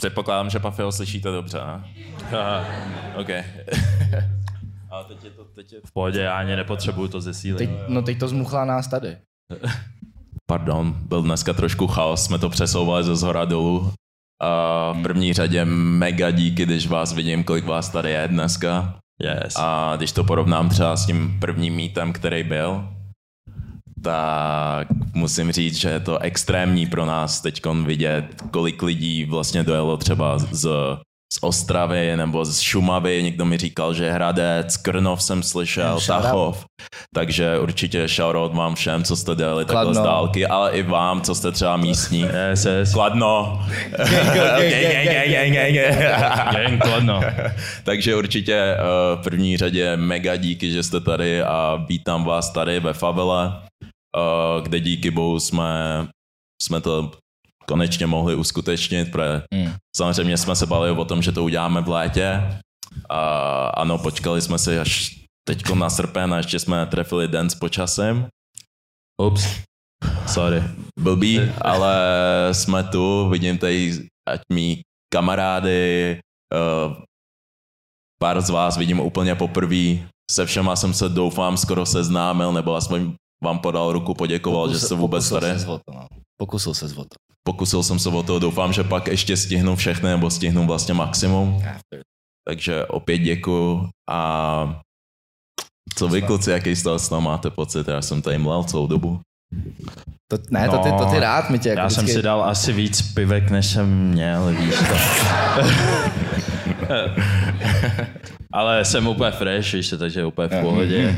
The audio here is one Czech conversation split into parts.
Předpokládám, že Pafio slyšíte dobře, ne? OK. Ale teď je to, teď je... V pohodě, já ani nepotřebuju to zesílit. Teď, no teď to zmuchlá nás tady. Pardon, byl dneska trošku chaos, jsme to přesouvali ze zhora dolů. A v první řadě mega díky, když vás vidím, kolik vás tady je dneska. Yes. A když to porovnám třeba s tím prvním mítem, který byl, tak musím říct, že je to extrémní pro nás teď vidět, kolik lidí vlastně dojelo třeba z, z Ostravy nebo z Šumavy, někdo mi říkal, že Hradec, Krnov jsem slyšel. Tachov, takže určitě shoutout vám všem, co jste dělali takhle Kladno. z dálky, ale i vám, co jste třeba místní. Yes, yes. Kladno. Kladno. Takže určitě eh, v první řadě mega díky, že jste tady a vítám vás tady ve Favele, kde díky bohu jsme, jsme to konečně mohli uskutečnit, protože Mm. samozřejmě jsme se bavili o tom, že to uděláme v létě. A ano, počkali jsme si až teď na srpen a ještě jsme trefili den s počasem. Ups. Sorry. Blbý, ale jsme tu, vidím tady ať mý kamarády, uh, pár z vás vidím úplně poprvé, se všema jsem se doufám skoro seznámil, nebo aspoň vám podal ruku, poděkoval, že jste vůbec pokusil tady. ses o to, no. Pokusil se o to. Pokusil jsem se o to, doufám, že pak ještě stihnu všechny, nebo stihnu vlastně maximum. Takže opět děkuju a co vy kluci, jaký z toho máte pocit? Já jsem tady mlel celou dobu. To, ne, to, ty, to ty rád, my tě jako Já jsem si dal asi víc pivek, než jsem měl, víš to. Ale jsem úplně fresh, víš takže úplně v pohodě.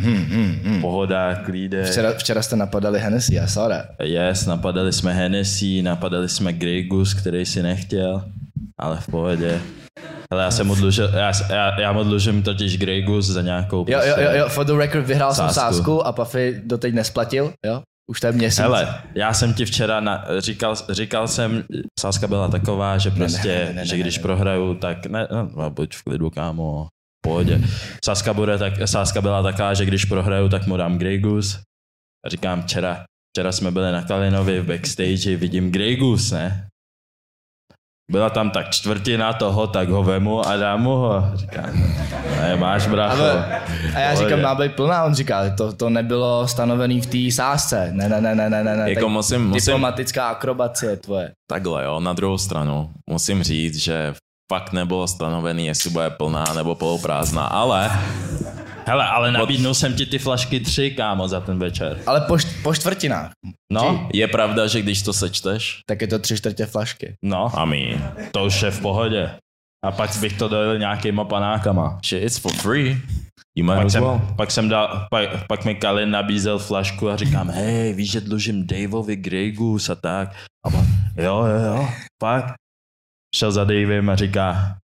Pohoda, klíde. Včera, včera jste napadali Hennessy, já sorry. Yes, napadali jsme Hennessy, napadali jsme Grey Goose, který si nechtěl, ale v pohodě. Ale já jsem mu dlužil, já, já, já mu dlužím totiž Grey Goose za nějakou Jo, jo, prostě- jo, jo, for the record vyhrál jsem Sázku. sázku a Puffy doteď nesplatil, jo? Už to je měsíc. Hele, já jsem ti včera na, říkal, říkal jsem, sázka byla taková, že prostě, ne, ne, ne, že ne, když ne. prohraju, tak ne, no, buď v klidu, kámo, pohodě. Sázka, bude tak, sázka byla taková, že když prohraju, tak mu dám Grey Goose. A říkám, včera, včera jsme byli na Kalinovi v backstage, vidím Grey Goose, ne? Byla tam tak čtvrtina toho, tak ho vemu a dám mu ho. Říkám, ne, máš brácho. Ale, a já říkám, má být plná, on říká, to, to nebylo stanovený v té sázce. Ne, ne, ne, ne, ne, ne. ne. Jako tak musím, musím, Diplomatická akrobacie tvoje. Takhle jo, na druhou stranu musím říct, že fakt nebylo stanovený, jestli bude plná nebo poloprázdná, ale Hele, ale nabídnul jsem ti ty flašky tři, kámo, za ten večer. Ale po, št- po čtvrtinách, No, je pravda, že když to sečteš, tak je to tři čtvrtě flašky. no, I mean, to už je v pohodě. A pak bych to dojel nějakýma panákama. shit, it's for free. You might Pak as jsem, well. pak jsem dal, pak, pak mi Kalin nabízel flašku a říkám, hej, víš, že dlužím Daveovi Goose a tak. A pak, jo, jo, jo, pak. Šel za Davem a říká,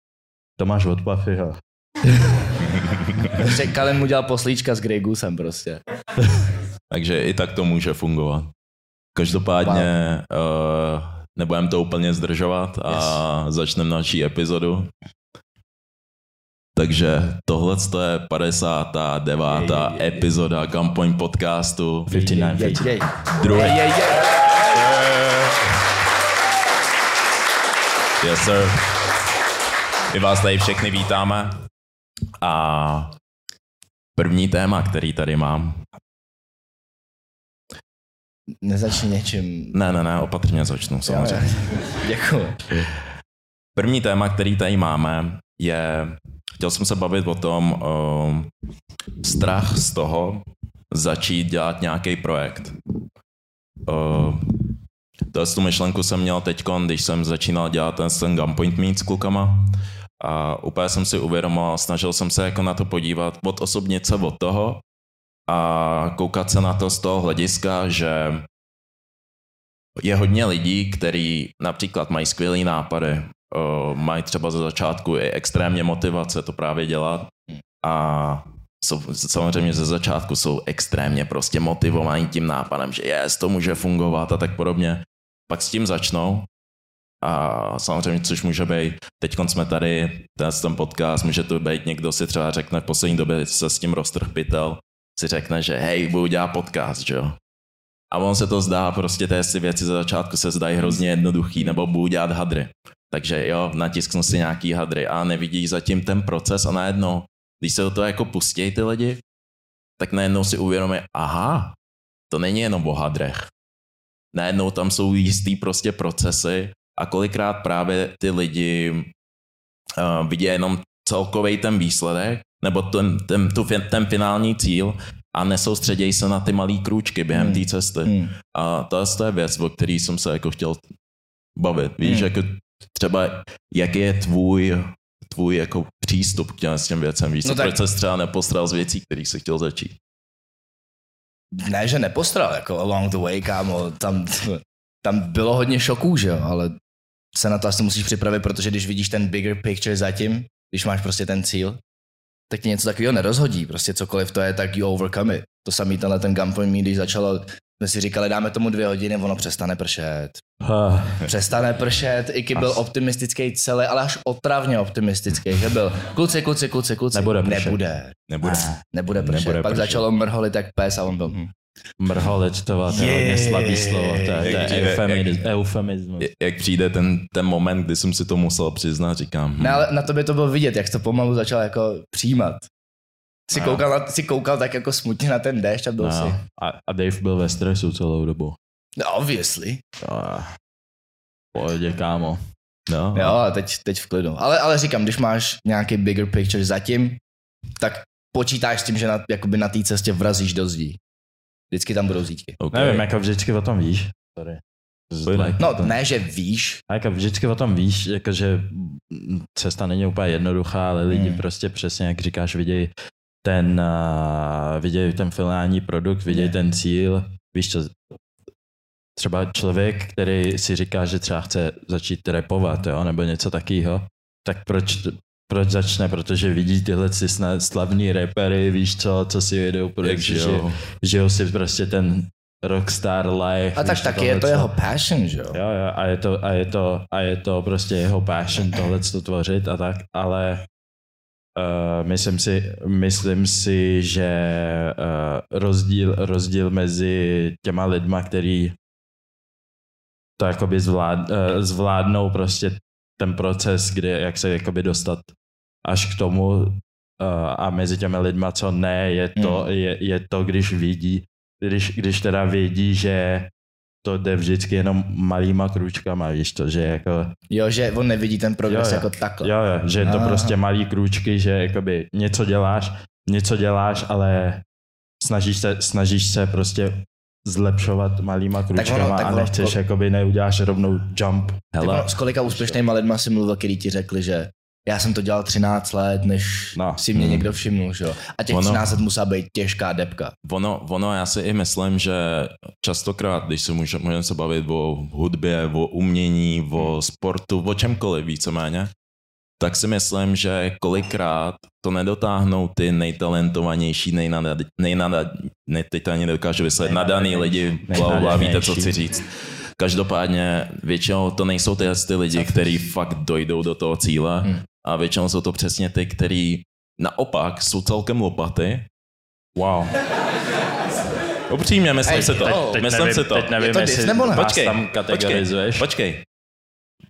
to máš od Puffyho. Kalin mu dělal poslíčka s Grey Goosem prostě. Takže i tak to může fungovat. Každopádně uh, nebudeme to úplně zdržovat a yes. začneme další epizodu. Takže tohle je 59. Jej, jej, jej. epizoda Gunpoint podcastu. 59 Jej, feet. jej. Druhý. Yes, sir. My vás tady všechny vítáme. A první téma, který tady mám. Nezačni něčím. Ne, ne, ne, opatrně začnu samozřejmě. Děkuji. První téma, který tady máme, je, chtěl jsem se bavit o tom, uh, strach z toho začít dělat nějaký projekt. Uh, to tu myšlenku jsem měl teď, když jsem začínal dělat ten, ten Gunpoint Meet s klukama. A úplně jsem si uvědomil, snažil jsem se jako na to podívat, od osobnit se od toho a koukat se na to z toho hlediska, že je hodně lidí, kteří například mají skvělé nápady, uh, mají třeba ze začátku i extrémně motivace to právě dělat. A jsou, samozřejmě ze začátku jsou extrémně prostě motivovaní tím nápadem, že jest, to může fungovat a tak podobně. Pak s tím začnou a samozřejmě, což může být, teď jsme tady, ten, podcast, může to být někdo si třeba řekne v poslední době se s tím roztrh pytel, si řekne, že hej, budu dělat podcast, že jo. A on se to zdá, prostě ty věci ze začátku se zdají hrozně jednoduchý, nebo budu dělat hadry. Takže jo, natisknu si nějaký hadry a nevidí zatím ten proces a najednou, když se do toho jako pustí ty lidi, tak najednou si uvědomí, aha, to není jenom o hadrech. Najednou tam jsou jistý prostě procesy a kolikrát právě ty lidi uh, vidí jenom celkový ten výsledek, nebo ten, ten, tu, ten finální cíl a nesoustředějí se na ty malé krůčky během Hmm. té cesty. Hmm. A to, to je věc, o který jsem se jako chtěl bavit. Víš, Hmm. jako třeba, jaký je tvůj, tvůj jako přístup k těm, s těm věcem? Víš, No tak- proč se třeba nepostral z věcí, kterých jsi chtěl začít? Ne, že nepostral, jako along the way, kámo, tam, tam bylo hodně šoků, že jo, ale se na to asi musíš připravit, protože když vidíš ten bigger picture zatím, když máš prostě ten cíl, tak ti něco takového nerozhodí, prostě cokoliv to je, tak you overcome it. To samý tenhle ten gunpoint me, když začalo, jsme si říkali, dáme tomu dvě hodiny, ono přestane pršet. Přestane pršet, Iky byl As- optimistický celý, ale až otravně optimistický, že byl, kluci, kluci, kluci, kluci, Nebude pršet. nebude, Nebude. nebude pršet. Nebude Pak pršet. začalo mrholit jak pes a on byl, hm. mrholit, to, to je hodně slabý slovo, to je, to Jak- je jak- eufemismus. eufemismus. Jak přijde ten, ten moment, kdy jsem si to musel přiznat, říkám, hm, Ne, ale na tobě to bylo vidět, jak to pomalu začal jako přijímat. Jsi, No. koukal, na, jsi koukal tak jako smutně na ten déšť a byl si. No, a, a Dave byl ve stresu celou dobu. No, obviously. A, pohodě, kámo. no, Jo, a teď, teď v klidu. Ale, ale říkám, když máš nějaký bigger picture zatím, tak počítáš s tím, že na, jakoby na té cestě vrazíš do zdí. Vždycky tam budou zítky. okay. Nevím, jako vždycky o tom víš. Sorry. Pojď. No, ne, že víš, A jako vždycky o tom víš, jakože cesta není úplně jednoduchá, ale lidi Hmm. prostě přesně, jak říkáš, vidějí ten, uh, vidějí ten finální produkt, vidějí ten cíl. Víš co, třeba člověk, který si říká, že třeba chce začít repovat, jo, nebo něco takového, tak proč, proč začne? Protože vidí tyhle si slavní repery, víš co, co si jedou, Jak protože žijou. žijou si prostě ten rockstar life. a tak taky je to jeho passion, že jo? Jo, jo, a je to, a je to, a je to prostě jeho passion tohle to tvořit a tak, ale uh, myslím, si, myslím si, že uh, rozdíl, rozdíl mezi těma lidma, který to jakoby zvlád, uh, zvládnou prostě ten proces, kde jak se jakoby dostat až k tomu uh, a mezi těmi lidma, co ne, je to, Mm. je, je to když vidí, když, když teda vědí, že to jde vždycky jenom malýma kručkama, víš to, že jako, Jo, že on nevidí ten progres Jo, jo. jako takhle. jo, jo, že je to Aha. prostě malý krůčky, že jakoby něco děláš, něco děláš, ale snažíš se, snažíš se prostě zlepšovat malýma kručkama tak a ono- nechceš, jakoby neuděláš rovnou jump. Hele. Hele, S kolika úspěšnýma lidma si mluvil, který ti řekli, že já jsem to dělal 13 let, než No. si mě Hmm. někdo všimnul, že jo? A těch Ono- 13 let musela být těžká depka. ono, ono, já si i myslím, že častokrát, když se můžeme můžeme se bavit o hudbě, o umění, o sportu, o čemkoliv víceméně, tak si myslím, že kolikrát to nedotáhnou ty nejtalentovanější, nejnada, nejnada, ne, teď to ani nedokážu vysvětlit, nadaný lidi, bla, bla, víte, co chci říct. Každopádně většinou to nejsou ty, ty lidi, kteří fakt dojdou do toho cíle Hmm. A většinou jsou to přesně ty, kteří naopak jsou celkem lopaty. Wow. Upřímně, myslím Ej, si to. teď- Teď myslím nevím, si to. Teď nevím, Je to jestli dis nebo ne? Počkej, tam kategorizuješ. Počkej.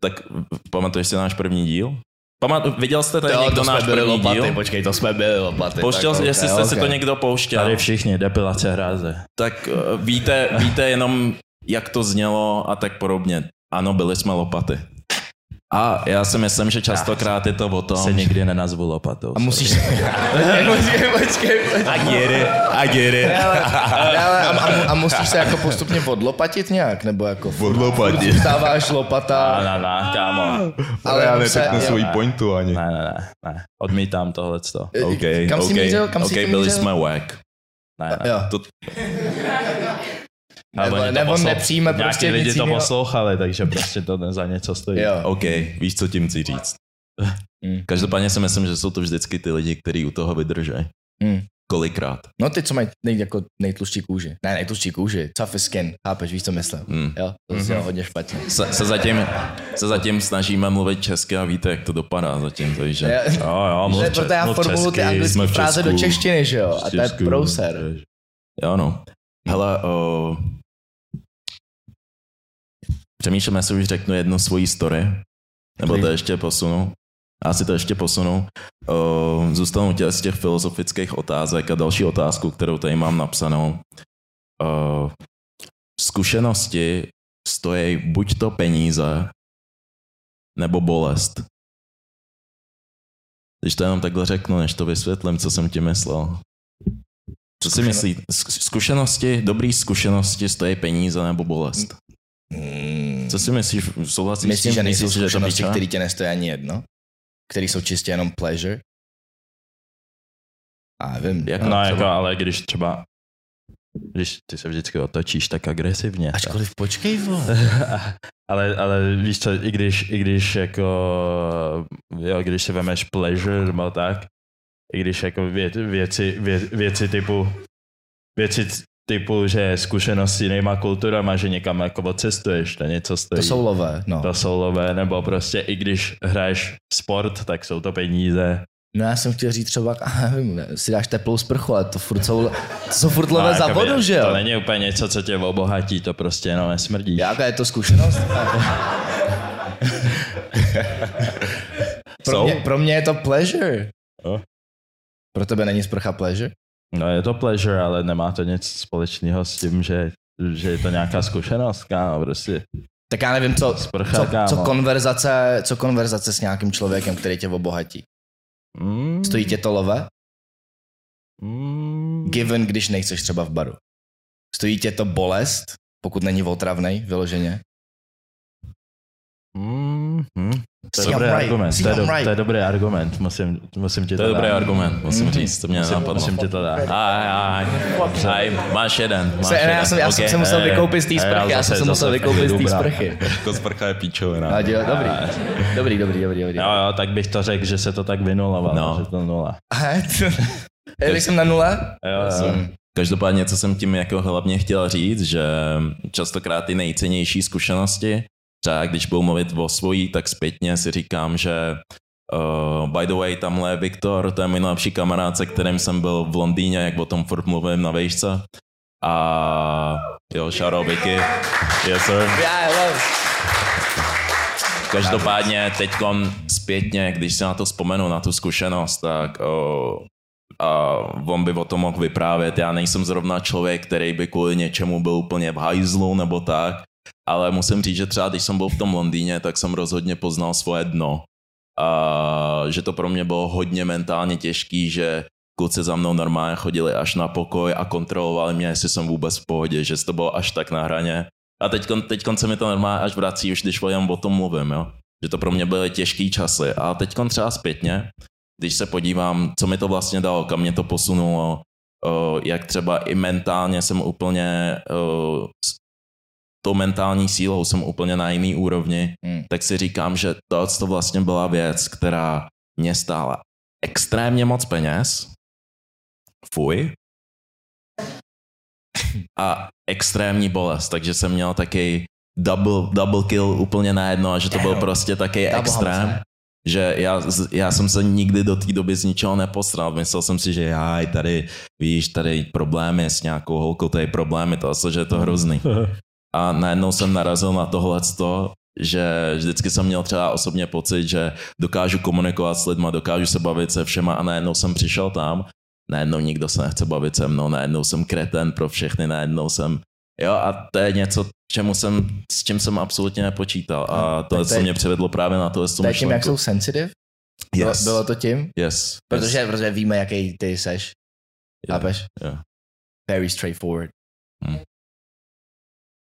Tak pamatuješ si náš první díl? Pamat, viděl jste tady Jo, někdo to náš byli první lopaty, díl? počkej, to jsme byli lopaty. Pouštěl, tak, jestli ok, jste si ok. to někdo pouštěl, Tady všichni, depilace hráze. tak uh, víte, víte jenom, jak to znělo a tak podobně. Ano, byli jsme lopaty. A já si myslím, že častokrát je to o Se tom... nikdy nenazvu lopatou. A musíš... počkej, počkej, počkej. I get it, I get it. Ale, ale, a, a, a, musíš se jako postupně odlopatit nějak, nebo jako... Odlopatit. Zůstáváš lopata, Ne, ne, ne, kámo. ale já se- neřeknu jo. svoji pointu ani. Ne, ne, ne, ne. Odmítám tohleto. OK, Kam jsi OK, mířil? Kam jsi OK, tím byli jsme wack. Ne, ne. Jo. To, Nebo, nebo poslou- nepřijme prostě lidi to poslouchali, takže prostě to za něco stojí. Jo. OK, víš, co tím chci říct. Hmm. Každopádně si myslím, že jsou to vždycky ty lidi, kteří u toho vydrží. Hmm. Kolikrát. No ty, co mají nej, jako nejtlustší kůži. Ne, nejtlustší kůži. Tough skin. Chápeš, víš, co myslím. Hmm. Jo, to mm-hmm. hodně špatně. Se, se, zatím, se zatím snažíme mluvit česky a víte, jak to dopadá zatím, takže... Je- Jo, jo, mluv, če- proto já formuluji ty anglické fráze do češtiny, že jo? A to je prouser. Jo, no. Hele, o... přemýšlím, jestli už řeknu jednu svoji story. Nebo to ještě posunu. Já si to ještě posunu. Zůstanu tě z těch filozofických otázek a další otázku, kterou tady mám napsanou. Zkušenosti stojí buď to peníze, nebo bolest. Když to jenom takhle řeknu, než to vysvětlím, co jsem ti myslel. Co si myslí? Zkušenosti, dobrý zkušenosti stojí peníze nebo bolest? Hmm. Co si myslíš? Souhlasíš Myslíš, s tím? že nejsou Myslíš, zkušenosti, které tě nestojí ani jedno? Které jsou čistě jenom pleasure? A nevím. Jak No, třeba- jako, ale když třeba když ty se vždycky otočíš tak agresivně. Ačkoliv počkej, vole. ale, ale víš co, i když, i když jako, jo, když si vemeš pleasure nebo tak, i když jako vě, věci, vě, věci typu, věci typu, že zkušenosti jinýma kulturama, že někam jako odcestuješ, to něco stojí. To jsou lové, no. to jsou lové, nebo prostě i když hraješ sport, tak jsou to peníze. No já jsem chtěl říct třeba, nevím, si dáš teplou sprchu, ale to furt jsou, to jsou furt lové No, za vodu, že To jo? není úplně něco, co tě obohatí, to prostě jenom nesmrdíš. Jaká je to zkušenost? pro, Jsou? mě, pro mě je to pleasure. Jo. Pro tebe není sprcha pleasure? No je to pleasure, ale nemá to nic společného s tím, že, že je to nějaká zkušenost, kámo, prostě. Tak já nevím, co, Sprcha, co, kámo. co, konverzace, co konverzace s nějakým člověkem, který tě obohatí. Mm, Stojí tě to love? mm, Given, když nejseš třeba v baru. Stojí tě to bolest, pokud není otravnej, vyloženě? mm, mm. To je dobrý argument, to je, do, to je dobrý argument, musím, musím ti To to, je dobrý dát. argument, musím Mhm. říct, to mě Musím, napadlo. musím ti to dát. Aj, aj, aj, máš jeden, máš Se, jeden. já jsem, já jsem Ok. se musel vykoupit z té eh, sprchy, já jsem se musel zase vykoupit z té sprchy. Jako sprcha je píčovina. A děl, dobrý. Dobrý, dobrý, dobrý, dobrý. Jo, jo, tak bych to řekl, že se to tak vynuloval, No. že to nula. Když jsem na nule? Jo, jo. Jsem. Každopádně, co jsem tím jako hlavně chtěl říct, že častokrát ty nejcennější zkušenosti, třeba když budu mluvit o svojí, tak zpětně si říkám, že uh, by the way, tamhle je Viktor, to je můj nejlepší kamarád, se kterým jsem byl v Londýně, jak o tom furt mluvím na vejšce. A jo, shout Vicky. Yes, sir. Každopádně teď zpětně, když si na to vzpomenu, na tu zkušenost, tak o, a on by o tom mohl vyprávět. Já nejsem zrovna člověk, který by kvůli něčemu byl úplně v hajzlu nebo tak, ale musím říct, že třeba když jsem byl v tom Londýně, tak jsem rozhodně poznal svoje dno. A že to pro mě bylo hodně mentálně těžký, že kluci za mnou normálně chodili až na pokoj a kontrolovali mě, jestli jsem vůbec v pohodě, že to bylo až tak na hraně. A teď, teď se mi to normálně až vrací, už když jenom o tom mluvím, jo. Že to pro mě byly těžký časy. A teď třeba zpětně, když se podívám, co mi to vlastně dalo, kam mě to posunulo, jak třeba i mentálně jsem úplně, tou mentální sílou jsem úplně na jiný úrovni, Hmm. tak si říkám, že to, to vlastně byla věc, která mě stála extrémně moc peněz, fuj, a extrémní bolest, takže jsem měl taky double, double kill úplně najedno a že to byl prostě taky extrém, že já, já jsem se nikdy do té doby z ničeho nepostral. Myslel jsem si, že já tady, víš, tady problémy s nějakou holkou, tady problémy, to že je to hrozný. A najednou jsem narazil na tohle, že vždycky jsem měl třeba osobně pocit, že dokážu komunikovat s lidma, dokážu se bavit se všema a najednou jsem přišel tam, najednou nikdo se nechce bavit se mnou, najednou jsem kreten pro všechny, najednou jsem Jo, a to je něco, čemu jsem, s čím jsem absolutně nepočítal. A to, to mě přivedlo právě na to, To je tím, jak jsou sensitive? Bylo, Yes. bylo to tím? Yes. Protože, yes. protože víme, jaký ty seš. Yeah. Yeah. Very straightforward. Hmm.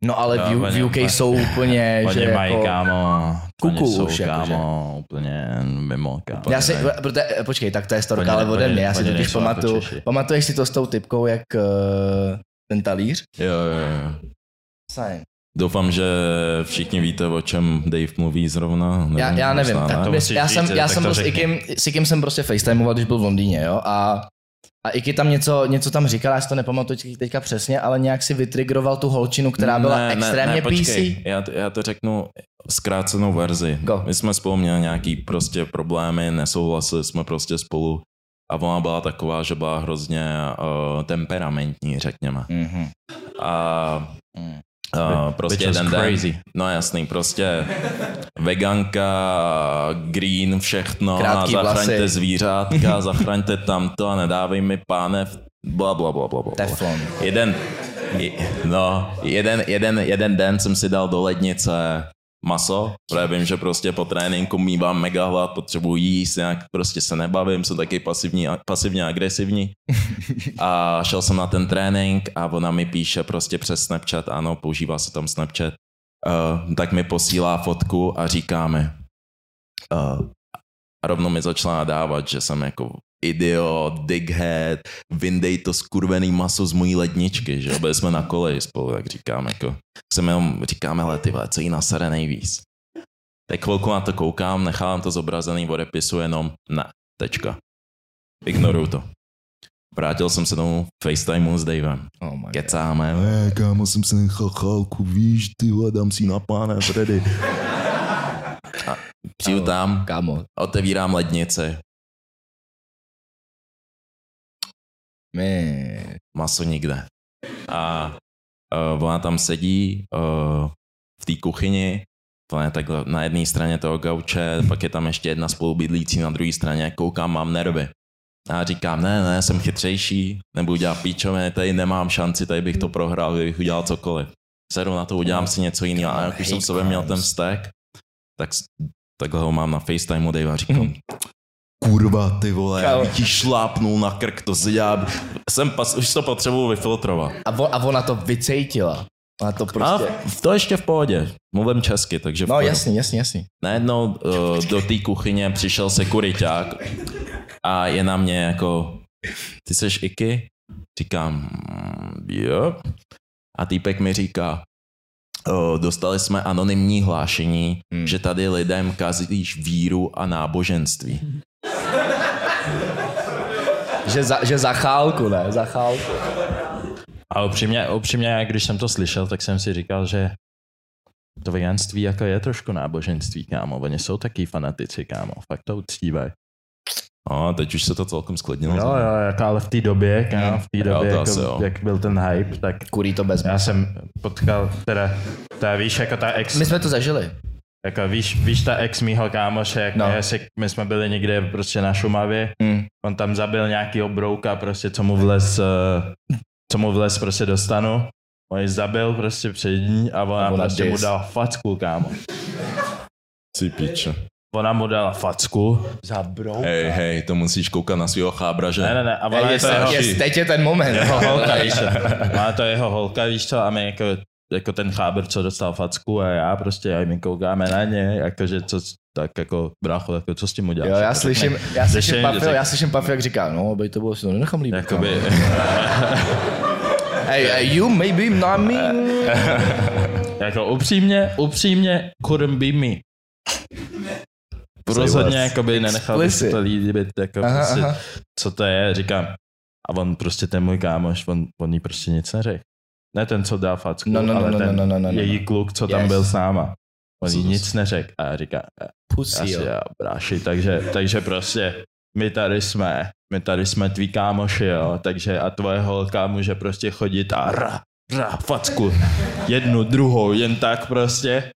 No ale Jo, v, v UK jsou úplně, že mají, jako... kámo, Kuku jsou, už, kámo, úplně mimo, kámo. Já si, ne. protože, počkej, tak to je storka, ale ode mě. Já si totiž jako pamatuju, Češi. pamatuješ si to s tou typkou, jak uh, ten talíř? Jo, jo, jo. Fajn. Doufám, že všichni víte, o čem Dave mluví zrovna. Já, já nevím, možná tak ne. to já, jsem, říct, já jsem to byl s. Ikim, s Ikim jsem prostě facetimeoval, když byl v Londýně, jo, a a Iky tam něco, něco tam říkal, já si to nepamatuju teďka přesně, ale nějak si vytrigroval tu holčinu, která byla ne, extrémně ne, ne, počkej. PC. Já, to, já to řeknu zkrácenou verzi. Go. My jsme spolu měli nějaký prostě problémy, nesouhlasili jsme prostě spolu a ona byla taková, že byla hrozně uh, temperamentní, řekněme. Mhm. A Mm. Uh, prostě jeden den. crazy. No jasný, prostě veganka, green, všechno Krátký a zachraňte vlasy. zvířátka, zachraňte tamto a nedávej mi pánev, bla, bla, bla, bla, bla. Teflon. Jeden, je- no, jeden, jeden, jeden den jsem si dal do lednice maso, protože vím, že prostě po tréninku mývám mega hlad, potřebuji jíst, nějak prostě se nebavím, jsem taky pasivní, pasivně agresivní. A šel jsem na ten trénink a ona mi píše prostě přes Snapchat, ano, používá se tam Snapchat, uh, tak mi posílá fotku a říkáme. Uh, a rovnou mi začala nadávat, že jsem jako idiot, dighead, vyndej to skurvený maso z mojí ledničky, že byli jsme na koleji spolu, tak říkám, jako, jsem jenom říkáme, ale ty vole, co jí nasere nejvíc. Tak chvilku na to koukám, nechávám to zobrazený, odepisu jenom ne, tečka. Ignoruju to. Vrátil jsem se domů FaceTimeu s Davem. Oh my God. Kecáme, eh, kámo, jsem se nechal chálku, víš, ty dám si na páne, Freddy. A přijdu tam, Kámo, otevírám lednici, my... maso nikde. A uh, ona tam sedí uh, v té kuchyni, to je takhle na jedné straně toho gauče, pak je tam ještě jedna spolubydlící na druhé straně, koukám, mám nervy. A já říkám, ne, ne, jsem chytřejší, nebudu dělat píčové, tady nemám šanci, tady bych to prohrál, kdybych udělal cokoliv. Sedu na to, udělám si něco jiného. A jak už jsem sobě měl ten vztek, tak takhle ho mám na FaceTimeu Dave a říkám, kurva, ty vole, já bych ti šlápnul na krk, to si dělá, jsem pas, už to potřebuji vyfiltrovat. A, vo, a ona to vycejtila. Ona to prostě... A to ještě v pohodě, mluvím česky, takže No pohodě. jasný, jasný, jasný. Najednou uh, do té kuchyně přišel sekuriťák a je na mě jako, ty seš Iky? Říkám, "Mm, jo. A týpek mi říká, "O, dostali jsme anonymní hlášení, Hmm. že tady lidem kazíš víru a náboženství. Že za, že za chálku, ne? Za chálku. A upřímně, upřímně, když jsem to slyšel, tak jsem si říkal, že to veganství jako je trošku náboženství, kámo. Oni jsou taky fanatici, kámo. Fakt to uctívají. A teď už se to celkem sklidnilo. Jo, jo, jako ale v té době, kámo, v té Jo, době, asi jo. jako, jak byl ten hype, tak Kurí to bez já jsem potkal, teda, ta víš, jako ta ex, My jsme to zažili. jako víš, víš ta ex mýho kámoše, jak No. jestli, my jsme byli někde prostě na Šumavě, Mm. on tam zabil nějaký brouka, prostě co mu vlez, eh, co mu vlez prostě do stanu. On ji zabil prostě před ní a ona, prostě mu dala facku, kámo. Si píče. Ona mu dala facku za brouka. Hej, hej, to musíš koukat na svého chábra, že? Ne, ne, ne, a ona Je, je, je, to jeho, je, teď je ten moment. jeho holka, víš co? Má to jeho holka, víš co, a my jako, jako ten chábr, co dostal facku a já prostě, a my koukáme na ně, jakože co, tak jako brácho, jako co s tím uděláš? Jo, já Jako slyším, já slyším řek- já slyším Pafio, jak říká, no, aby to bylo, si to nenechám líbit. Jakoby, Hey, hey, you maybe not me. jako upřímně, upřímně, couldn't be me. Rozhodně jakoby nenechal bych si to líbit, jako Aha, prostě, aha. co to je, říkám. A on prostě ten můj kámoš, on, on jí prostě nic neřekl. Ne ten, co dá facku, No, no, no, ale no, ten no, no, no, no. její kluk, co tam Yes. byl s náma. On jí nic neřekl. A já říkám, "Eh, Pussy, asi jo. já, bráši, takže, takže prostě my tady jsme, my tady jsme tví kámoši, jo, takže a tvoje holka může prostě chodit a ra, ra, facku, jednu, druhou, jen tak prostě,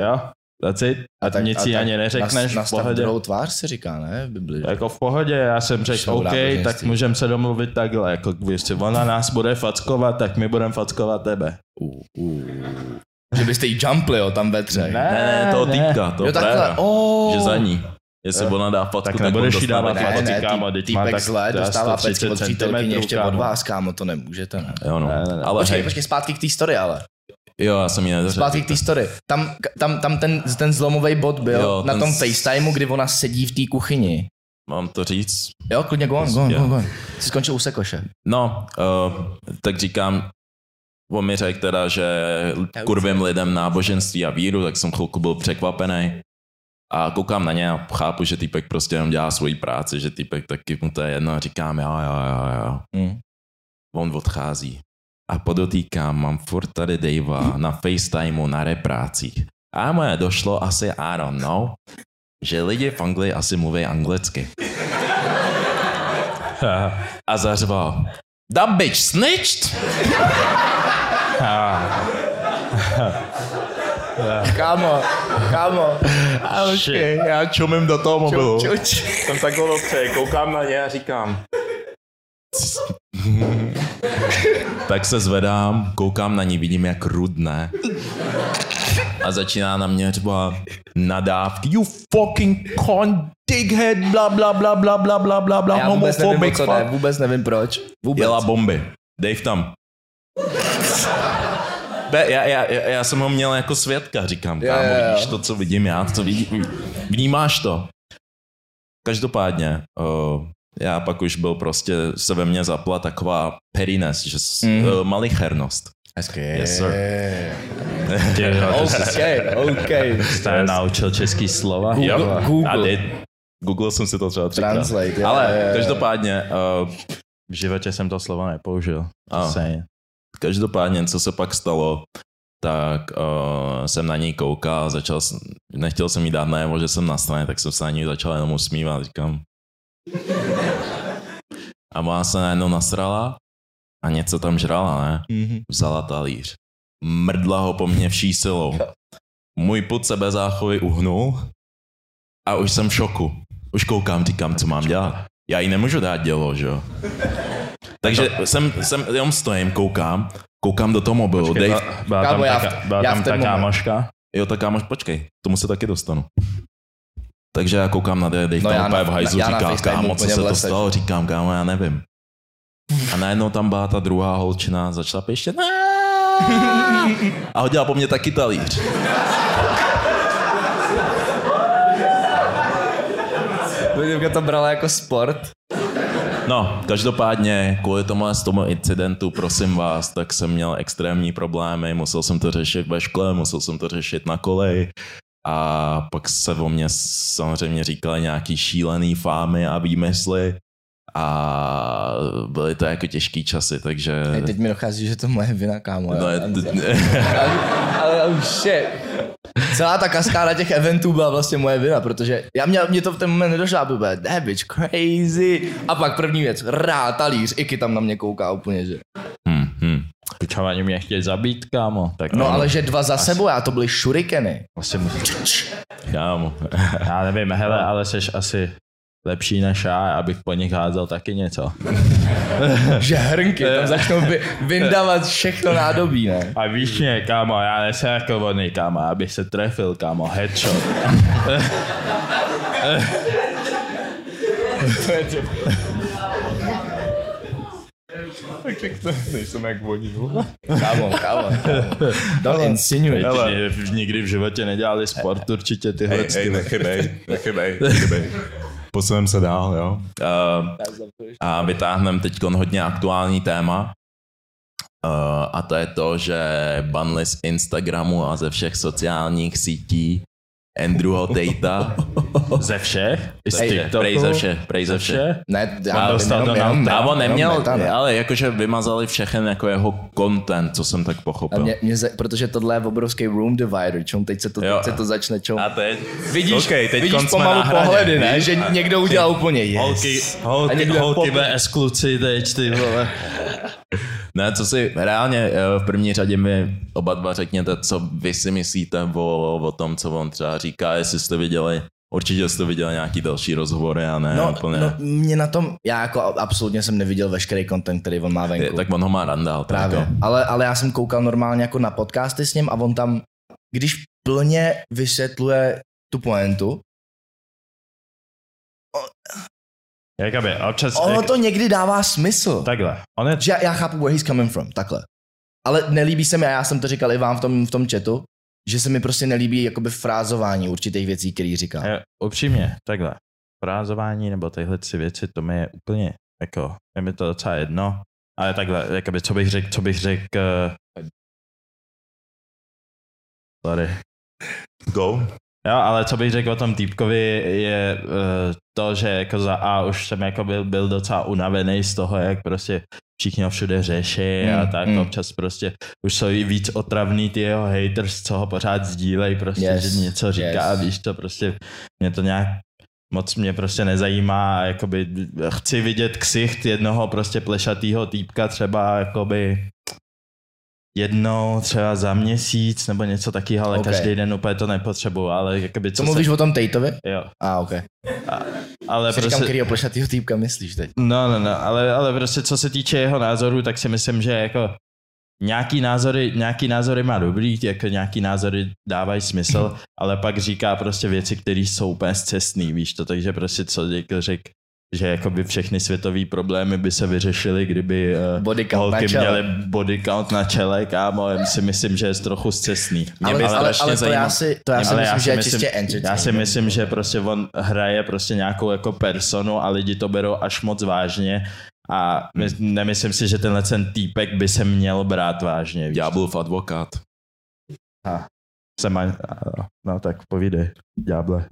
jo, that's it, a, tak- nic a ani neřekneš v Nastav pohodě. druhou tvář se říká, ne? V Bibli. Jako v pohodě, já jsem řekl, OK, tak můžeme se domluvit takhle, jako když si ona nás bude fackovat, tak my budeme fackovat tebe. Uh, uh. Že byste jí jumpli, jo, tam ve třech. Ne, Ne, ne, toho týpka, toho Jo, takhle, oh. Že za ní. Jestli ona dá facku, Tak tak, nebudeš jí dávat facku. Ne, ne, kámo, teď má tak zle dostává pecky 130 od přítelkyně ještě od vás, kámo, to nemůžete, ne? Jo, no. Ne, ne, ne. Ale Počkej, hej, počkej, zpátky k té story, ale. Jo, já jsem ji. Zpátky k té story. Tam, tam, tam ten, ten zlomový bod byl Jo, na tom s- FaceTimeu, kdy ona sedí v té kuchyni. Mám to říct? Jo, klidně go on, go on, Prostě. go on, go on. Jsi skončil u Sekoše. No, uh, tak říkám, on mi řekl teda, že kurvím lidem náboženství a víru, tak jsem chvilku byl překvapený. A koukám na ně a chápu, že týpek prostě jenom dělá svoji práci, že týpek taky mu to je jedno a říkám, jo, jo, jo, jo. Hm. On odchází. A podotýkám, mám furt tady Davea na FaceTimeu na reprácích. A moje došlo asi, I don't know, že lidi v Anglii asi mluví anglicky. A zařval, that bitch snitched? Kámo, kámo. A počkej, já čumím do toho mobilu. Ču, ču, ču. Jsem takhle dopře, koukám na ně a říkám. tak se zvedám, koukám na ní, vidím jak rudne. A začíná na mě třeba nadávky. You fucking con dickhead, bla bla bla bla bla bla bla bla Já vůbec nevím, homophobic co fuck. vůbec nevím proč. Vůbec. Jela bomby. Dave tam. Be, já, já, já, jsem ho měl jako svědka, říkám, kámo, jo, jo. vidíš to, co vidím já, co vidí, vnímáš to. Každopádně, uh, já pak už byl prostě, se ve mně zapla taková pettiness, že s, Mhm. uh, malichernost. Hezky. Yes, sir. OK, OK. jste naučil český slova. Google. Jo, Google. Google jsem si to třeba třikrát. Translate, jo, Ale jo, jo. každopádně, uh, V životě jsem to slovo nepoužil. A. Zase. Každopádně, co se pak stalo, tak uh, jsem na ní koukal, začal, nechtěl jsem jí dát najevo, že jsem na straně, tak jsem se na ní začal jenom usmívat, říkám. A ona se najednou nasrala a něco tam žrala, ne? Vzala talíř. Mrdla ho po mně vší silou. Můj put se bez záchovy uhnul a už jsem v šoku. Už koukám, říkám, co mám dělat. Já jí nemůžu dát dělo, že jo? Takže jsem, jsem, jenom stojím, koukám, koukám do toho mobilu. Počkej, Dave, byla, byla tam, já ta, v- byla já tam ta kámoška? jo, tak kámoš, počkej, tomu se taky dostanu. Takže já koukám na Dave, No tam úplně v hajzu na říká, FaceTimeu kámo, co se to stalo, říkám, kámo, já nevím. A najednou tam byla ta druhá holčina, začala pěštět a hodila po mně taky talíř. Děvka to brala jako sport. No, každopádně kvůli tomu z tomu incidentu, prosím vás, tak jsem měl extrémní problémy, musel jsem to řešit ve škole, musel jsem to řešit na koleji a pak se o mě samozřejmě říkali nějaký šílený fámy a výmysly a byly to jako těžký časy, takže... Hej, teď mi dochází, že to je moje vina, kámo. no, je, ale oh shit. Celá ta kaskáda těch eventů byla vlastně moje vina, protože já mě, mě to v ten moment nedošlo, a byl byl, that bitch crazy. A pak první věc, rá, talíř, Iky tam na mě kouká úplně, že. hm, Pičo, oni mě chtějí zabít, kámo. Tak No ale že dva za sebou, já to byly šurikeny. Asi musím. Kámo. Já nevím, hele, ale jsi asi lepší než já, abych po nich házel taky něco. Že hrnky, tam začnou vy, vyndávat všechno nádobí, ne? A víš mě, kámo, já nejsem jako vodný, kámo, abych se trefil, kámo, headshot. Nejsem jak voní. Kámo, kámo. Don't insinuate. Hele. Nikdy v životě nedělali sport určitě tyhle Hej, hej, nechybej, nechybej, nechybej. Posuneme se dál, jo. Uh, a vytáhneme teď hodně aktuální téma. Uh, a to je to, že banli z Instagramu a ze všech sociálních sítí Andrewho Tatea. Ze všech? I z Ze všech, TikToku? prej ze všech, prej ze všech. Ne, já dostal jenom, to jenom. A on neměl, jenom meta, ne. ale jakože vymazali všechen jako jeho content, co jsem tak A pochopil. mě, mě, za- protože tohle je obrovský room divider, čom teď se to, Jo. teď se to začne, čom. A teď, Vidíš, okay, teď vidíš pomalu pohledy, ne? víš? Že někdo udělal úplně yes. Holky, A holky, někdo holky pop- bez kluci teď, ty vole. Ne, co si reálně eh, v první řadě mi oba dva řekněte, co vy si myslíte o, o tom, co on třeba říká, jestli jste viděli, určitě jste viděli nějaký další rozhovory a ne No, úplně. no, mě na tom, já jako absolutně jsem neviděl veškerý content, který on má venku. je, tak on ho má randál. Právě. Jako. Ale, ale já jsem koukal normálně jako na podcasty s ním a on tam, když plně vysvětluje tu pointu, Jakoby, občas... ono jak, to někdy dává smysl. Takhle, on je... Že já, já chápu, where he's coming from, takhle. Ale nelíbí se mi, a já jsem to říkal i vám v tom, v tom chatu, že se mi prostě nelíbí jakoby frázování určitých věcí, který říká. Je, upřímně, takhle. Frázování nebo tyhle si věci, to mi je úplně, jako, je mi to docela jedno. Ale takhle, jakoby, co bych řekl, co bych řekl, uh, sorry. Go. Jo, ale co bych řekl o tom týpkovi je uh, to, že jako za A už jsem jako byl, byl docela unavený z toho, jak prostě všichni ho všude řeší a Mm, tak mm. občas prostě už jsou i víc otravný ty jeho haters, co ho pořád sdílej, prostě, Yes, že něco říká, yes. víš to prostě, mě to nějak moc mě prostě nezajímá a jakoby chci vidět ksicht jednoho prostě plešatýho týpka třeba jakoby jednou třeba za měsíc nebo něco takového, ale Ok. okay. každý den úplně to nepotřebuju, ale jakoby Co co mluvíš se, o tom Tateovi? Jo, A, ok. ale Si říkám, prostě, který oplešatýho týpka myslíš teď? no, no, no, ale, ale prostě co se týče jeho názoru, tak si myslím, že jako nějaký názory, nějaký názory má dobrý, jako nějaký názory dávají smysl, ale pak říká prostě věci, které jsou úplně zcestný, víš to, takže prostě co jako řek, že jakoby všechny světové problémy by se vyřešily, kdyby uh, Body count na holky čele. měly body count na čele, kámo, já si myslím, že je trochu zcestný. Mě Ale, ale, strašně ale to já si, to já si Ale myslím, já že si je myslím- čistě entertainment. Já si myslím, že prostě on hraje prostě nějakou jako personu a lidi to berou až moc vážně a my, nemyslím si, že tenhle ten týpek by se měl brát vážně. Víš? Ďáblův advokát. A, jsem no tak povídej, ďáble.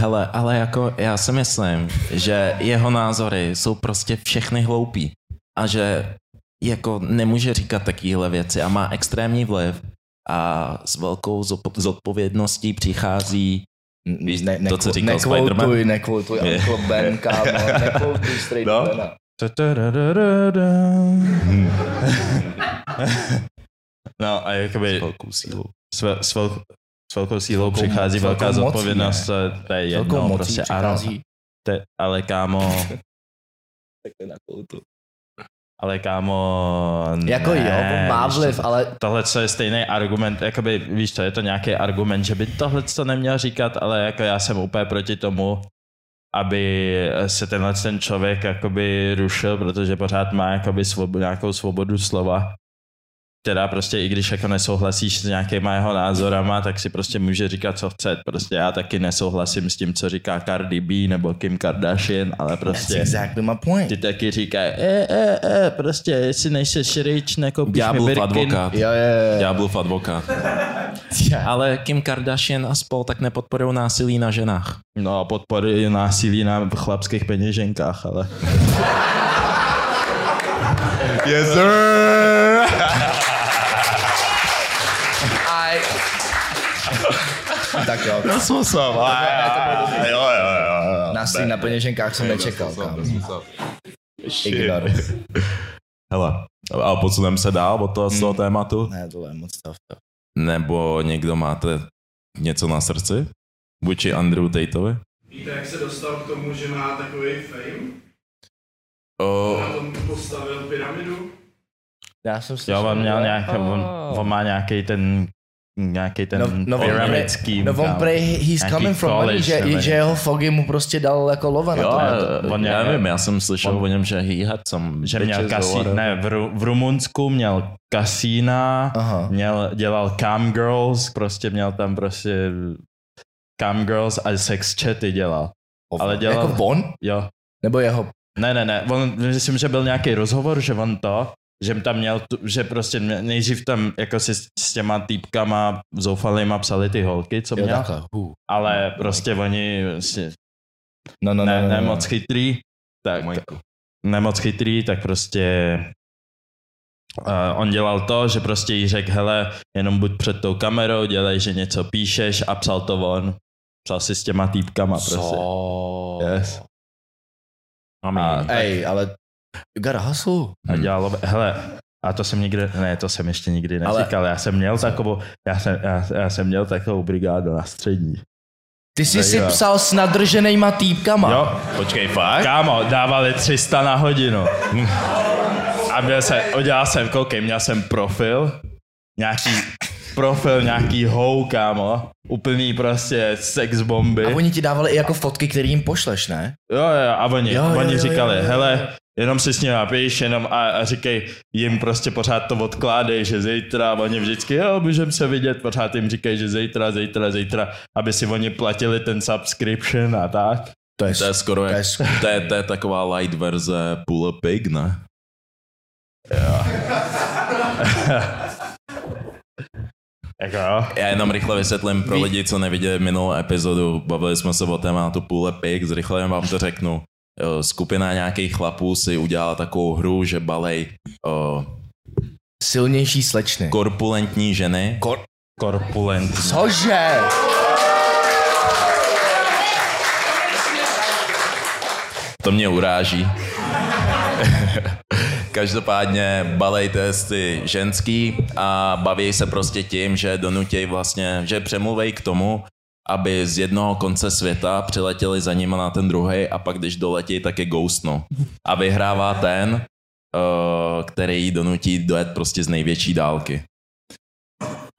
Hele, ale jako já si myslím, že jeho názory jsou prostě všechny hloupí a že jako nemůže říkat takovéhle věci a má extrémní vliv a s velkou zodpovědností přichází Víš, ne, to, co říkal nekvoutuj, Spider-Man? nekvoutuj, Je. Uncle Ben, kámo, nekvoutuj straight No. Bena. No a jakoby velkou sílu. s, vel, s, vel, s velkou sílou velkou přichází velká mocí, zodpovědnost, to, to je jedno, mocí prostě ano, přichází. te, ale kámo, Takhle na koutu. ale kámo, Jako ne, jo, on má co, vliv, ale tohle co je stejný argument, jakoby, víš to, je to nějaký argument, že by tohle to neměl říkat, ale jako já jsem úplně proti tomu, aby se tenhle ten člověk jakoby rušil, protože pořád má jakoby svobodu, nějakou svobodu slova, která prostě i když jako nesouhlasíš s nějakýma jeho názorama, tak si prostě může říkat, co chce. Prostě já taky nesouhlasím s tím, co říká Cardi B nebo Kim Kardashian, ale that's prostě exactly my point. ty taky říkají, e, e, e, prostě, jestli nejseš rich, nekoupíš mi Ďáblův Birkin. advokát. Jo, jo, jo. Ďáblův advokát. Ale Kim Kardashian a spol tak nepodporují násilí na ženách. No a podpory násilí na chlapských peněženkách, ale... Yes, sir! Tak jo. That's what's up. Jo, jo, jo. Násilí na peněženkách jsem nečekal, kámo. Ignor. Hele, a posuneme se dál od toho, z toho tématu? Ne, tohle je moc tough. tough. Nebo někdo máte něco na srdci? Vůči Andrew Tateovi? Víte, jak se dostal k tomu, že má takový fame? O, Na tom postavil pyramidu? Já jsem Jo, slyšel, on, měl že- nějak, on, on má nějaký ten nějaký ten No, no, no, on pyramid prej- scheme. No on kámo. prej, he's coming from money, college, že, nebo že jeho Foggy mu prostě dal jako lova na jo, to. já, on já nevím, já jsem slyšel on- o něm, že he had some že měl kasí, ne, v, Ru, v Rumunsku měl kasína, Aha. měl, dělal cam girls, prostě měl tam prostě cam girls a sex chaty dělal. ale dělal- Jako on? Jo, Nebo jeho? Ne, ne, ne, on, myslím, že byl nějaký rozhovor, že on to, že tam měl, tu, že prostě mě- nejdřív tam jako si s, s těma týpkama zoufalýma psali ty holky, co Jo, měl, takhle. Ale prostě oni prostě No, no, no, ne, no, no, ne no. moc chytrý, tak ne moc chytrý, tak prostě uh, on dělal to, že prostě jí řekl, hele, jenom buď před tou kamerou, dělej, že něco píšeš a psal to on. Psal si s těma týpkama prostě. Yes. Mean, Ej, ale you gotta hustle. A dělalo, hele, a to jsem nikdy, ne, to jsem ještě nikdy Ale- neříkal, já jsem měl takovou, já jsem, já, já jsem měl takovou brigádu na střední. Ty jsi si psal s nadrženýma týpkama. Jo, Počkej, fakt? kámo, dávali 300 na hodinu. A byl jsem, udělal jsem, koukej, měl jsem profil, nějaký profil, nějaký hou, kámo, úplný prostě sex bomby. A oni ti dávali i jako fotky, které jim pošleš, ne? Jo, jo, a oni, Jo, jo, oni jo, říkali, jo, jo. hele, jenom si s ním napíš, jenom a, a říkej, jim prostě pořád to odkládej, že zítra, oni vždycky, jo, můžeme se vidět, pořád jim říkají, že zítra, zítra, zítra, aby si oni platili ten subscription a tak. To je, To je skoro to je jak, to je, to je taková light verze Pull a Pig, ne? Jako jo. Já jenom rychle vysvětlím pro lidi, co neviděli minulou epizodu. Bavili jsme se o tématu Pull a Pig, zrychle vám to řeknu. Jo, Skupina nějakých chlapů si udělala takovou hru, že balej o, silnější slečny. korpulentní ženy. Kor- Korpulent. Cože? To mě uráží. Každopádně balejte ty ženský a baví se prostě tím, že donutěj vlastně, že přemluvej k tomu, aby z jednoho konce světa přiletěli za nima na ten druhý a pak když doletí, tak je ghostnou. A vyhrává ten, uh, který donutí dojet prostě z největší dálky.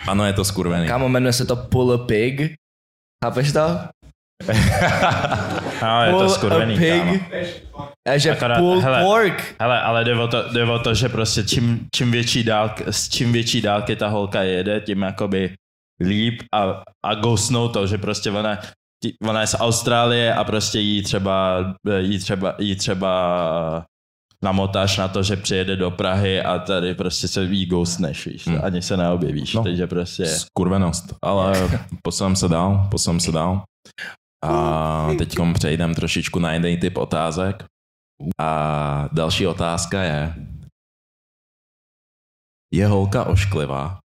Ano, je to skurvený. Kámo, jmenuje se to Pull a Pig. Chápeš to? No, je to Pull skurvený, a pig. kámo. Že Akorát- pull hele. pork. Hele, ale jde o to, jde o to že prostě čím, čím větší dálky, s čím větší dálky ta holka jede, tím jakoby líp a, a ghostnou to, že prostě ona, ona je z Austrálie a prostě jí třeba, jí třeba, jí třeba namotáš na to, že přijede do Prahy a tady prostě se jí ghostneš, víš, Hmm. ani se neobjevíš, No. takže prostě... Skurvenost. Ale posuneme se dál, posuneme se dál. A teď přejdeme trošičku na jiný typ otázek. A další otázka je, je holka ošklivá,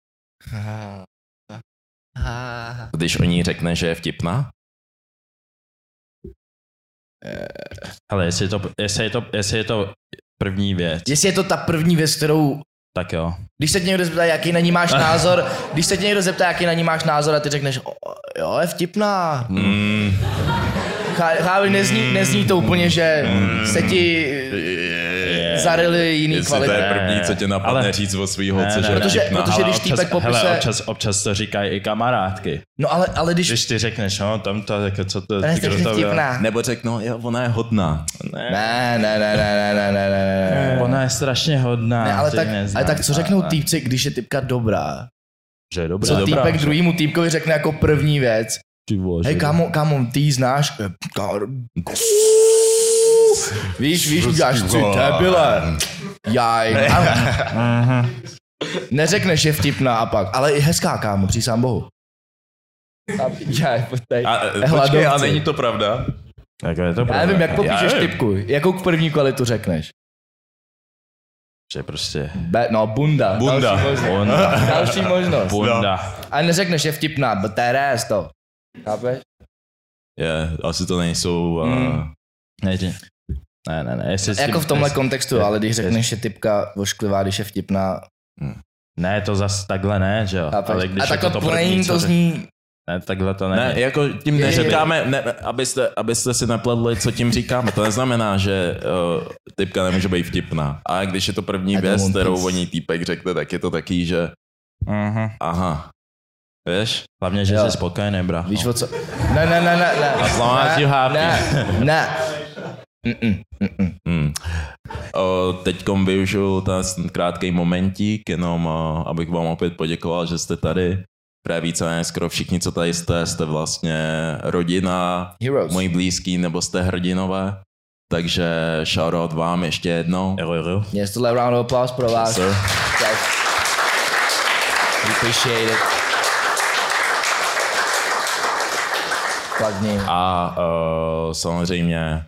když o ní řekne, že je vtipná? Hele, jestli je to, jestli je to, jestli je to první věc, Jestli je to ta první věc, kterou tak jo. Když se tě někdo zeptá, jaký na ní máš názor, když se tě někdo zeptá, jaký na ní máš názor a ty řekneš, "O, jo, je vtipná. Mm, Chá- Chápu, nezní, nezní to úplně, že se ti zarily jiný jestli to kvality. je první, co tě napadne Ale- říct o svý Ne, holce, ne, že je ne. Protože- vtipná. protože- když občas, týpek popise- hele, občas, občas to říkají i kamarádky. No ale, ale když... Když ty řekneš, no, tam to, jako, co to, Ne, ty, to vtipná. Nebo řeknou, jo, ona je hodná. Ne. Ne, ne, ne, ne, ne, ne, ne, ne, ne. Ona je strašně hodná. Ne, ale tak, neznám. ale tak co řeknou týpci, když je typka dobrá? Že je dobrá. Co dobrá. týpek druhýmu týpkovi řekne jako první věc? Ty vole, Hej, že- kámo, kámo, ty ji znáš? Víš, víš, uděláš ty debile. Jaj. A- Neřekneš, je vtipná a pak, ale je hezká, kámo, přísám bohu. A- Jaj, pojď. A, počkej, a není to pravda? Jako je to Já pravda. nevím, jak popíšeš Já typku. Jakou první kvalitu řekneš? Že prostě... Be, no, bunda. Bunda. Další možnost. Bunda. Další možnost. Bunda. A neřekneš, je vtipná, but that ass to. Chápeš? Je, asi to nejsou... Mm. Uh, Ne, že- ne, ne, ne. Jestli tím- Jako v tomhle jestli- kontextu, ale když řekneš, že typka vošklivá, když je vtipná, Ne, to zas takhle ne, že jo. chápeš? Ale když a takhle jako to plain první, co to zní, Ne, takhle to ne. ne, jako tím Je, je, je. neříkáme, ne, abyste, abyste si nepletli, co tím říkáme. To neznamená, že uh, typka nemůže být vtipná. A když je to první I věc, kterou o ní týpek řekne, tak je to taký, že Mhm. aha. Víš? Hlavně, že Jo. jsi spokojený, bra. víš o co? Ne, ne, ne, ne, ne. As long as ne, you happy. Ne, ne. Mm-mm, mm-mm. Hmm. Teď využiju ten krátký momentík, jenom abych vám opět poděkoval, že jste tady. Právě více skoro všichni, co tady jste, jste vlastně rodina, Heroes. moji blízký, nebo jste hrdinové. Takže shoutout vám ještě jednou. Jo, jo. Yes, tohle round of applause pro vás. Sir. Guys. We appreciate it. Kladně. A uh, samozřejmě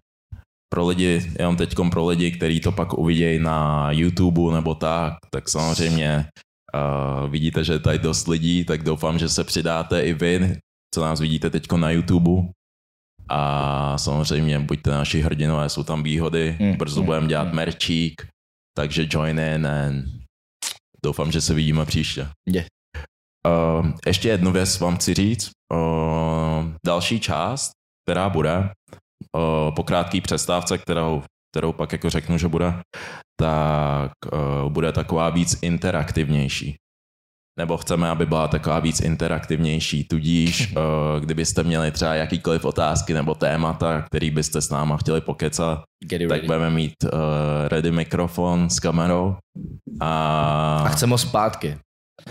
pro lidi, jenom teď pro lidi, kteří to pak uvidějí na YouTube nebo tak, tak samozřejmě uh, vidíte, že je tady dost lidí, tak doufám, že se přidáte i vy, co nás vidíte teď na YouTube. A samozřejmě buďte naši hrdinové, jsou tam výhody, Mm, brzo mm, budeme dělat mm. merčík, takže join in and doufám, že se vidíme příště. Yeah. Uh, ještě jednu věc vám chci říct. Uh, další část, která bude, po krátké přestávce, kterou, kterou pak jako řeknu, že bude, tak bude taková víc interaktivnější. Nebo chceme, aby byla taková víc interaktivnější, tudíž kdybyste měli třeba jakýkoliv otázky nebo témata, který byste s náma chtěli pokecat, tak ready. budeme mít uh, ready mikrofon s kamerou a, A chceme ho zpátky.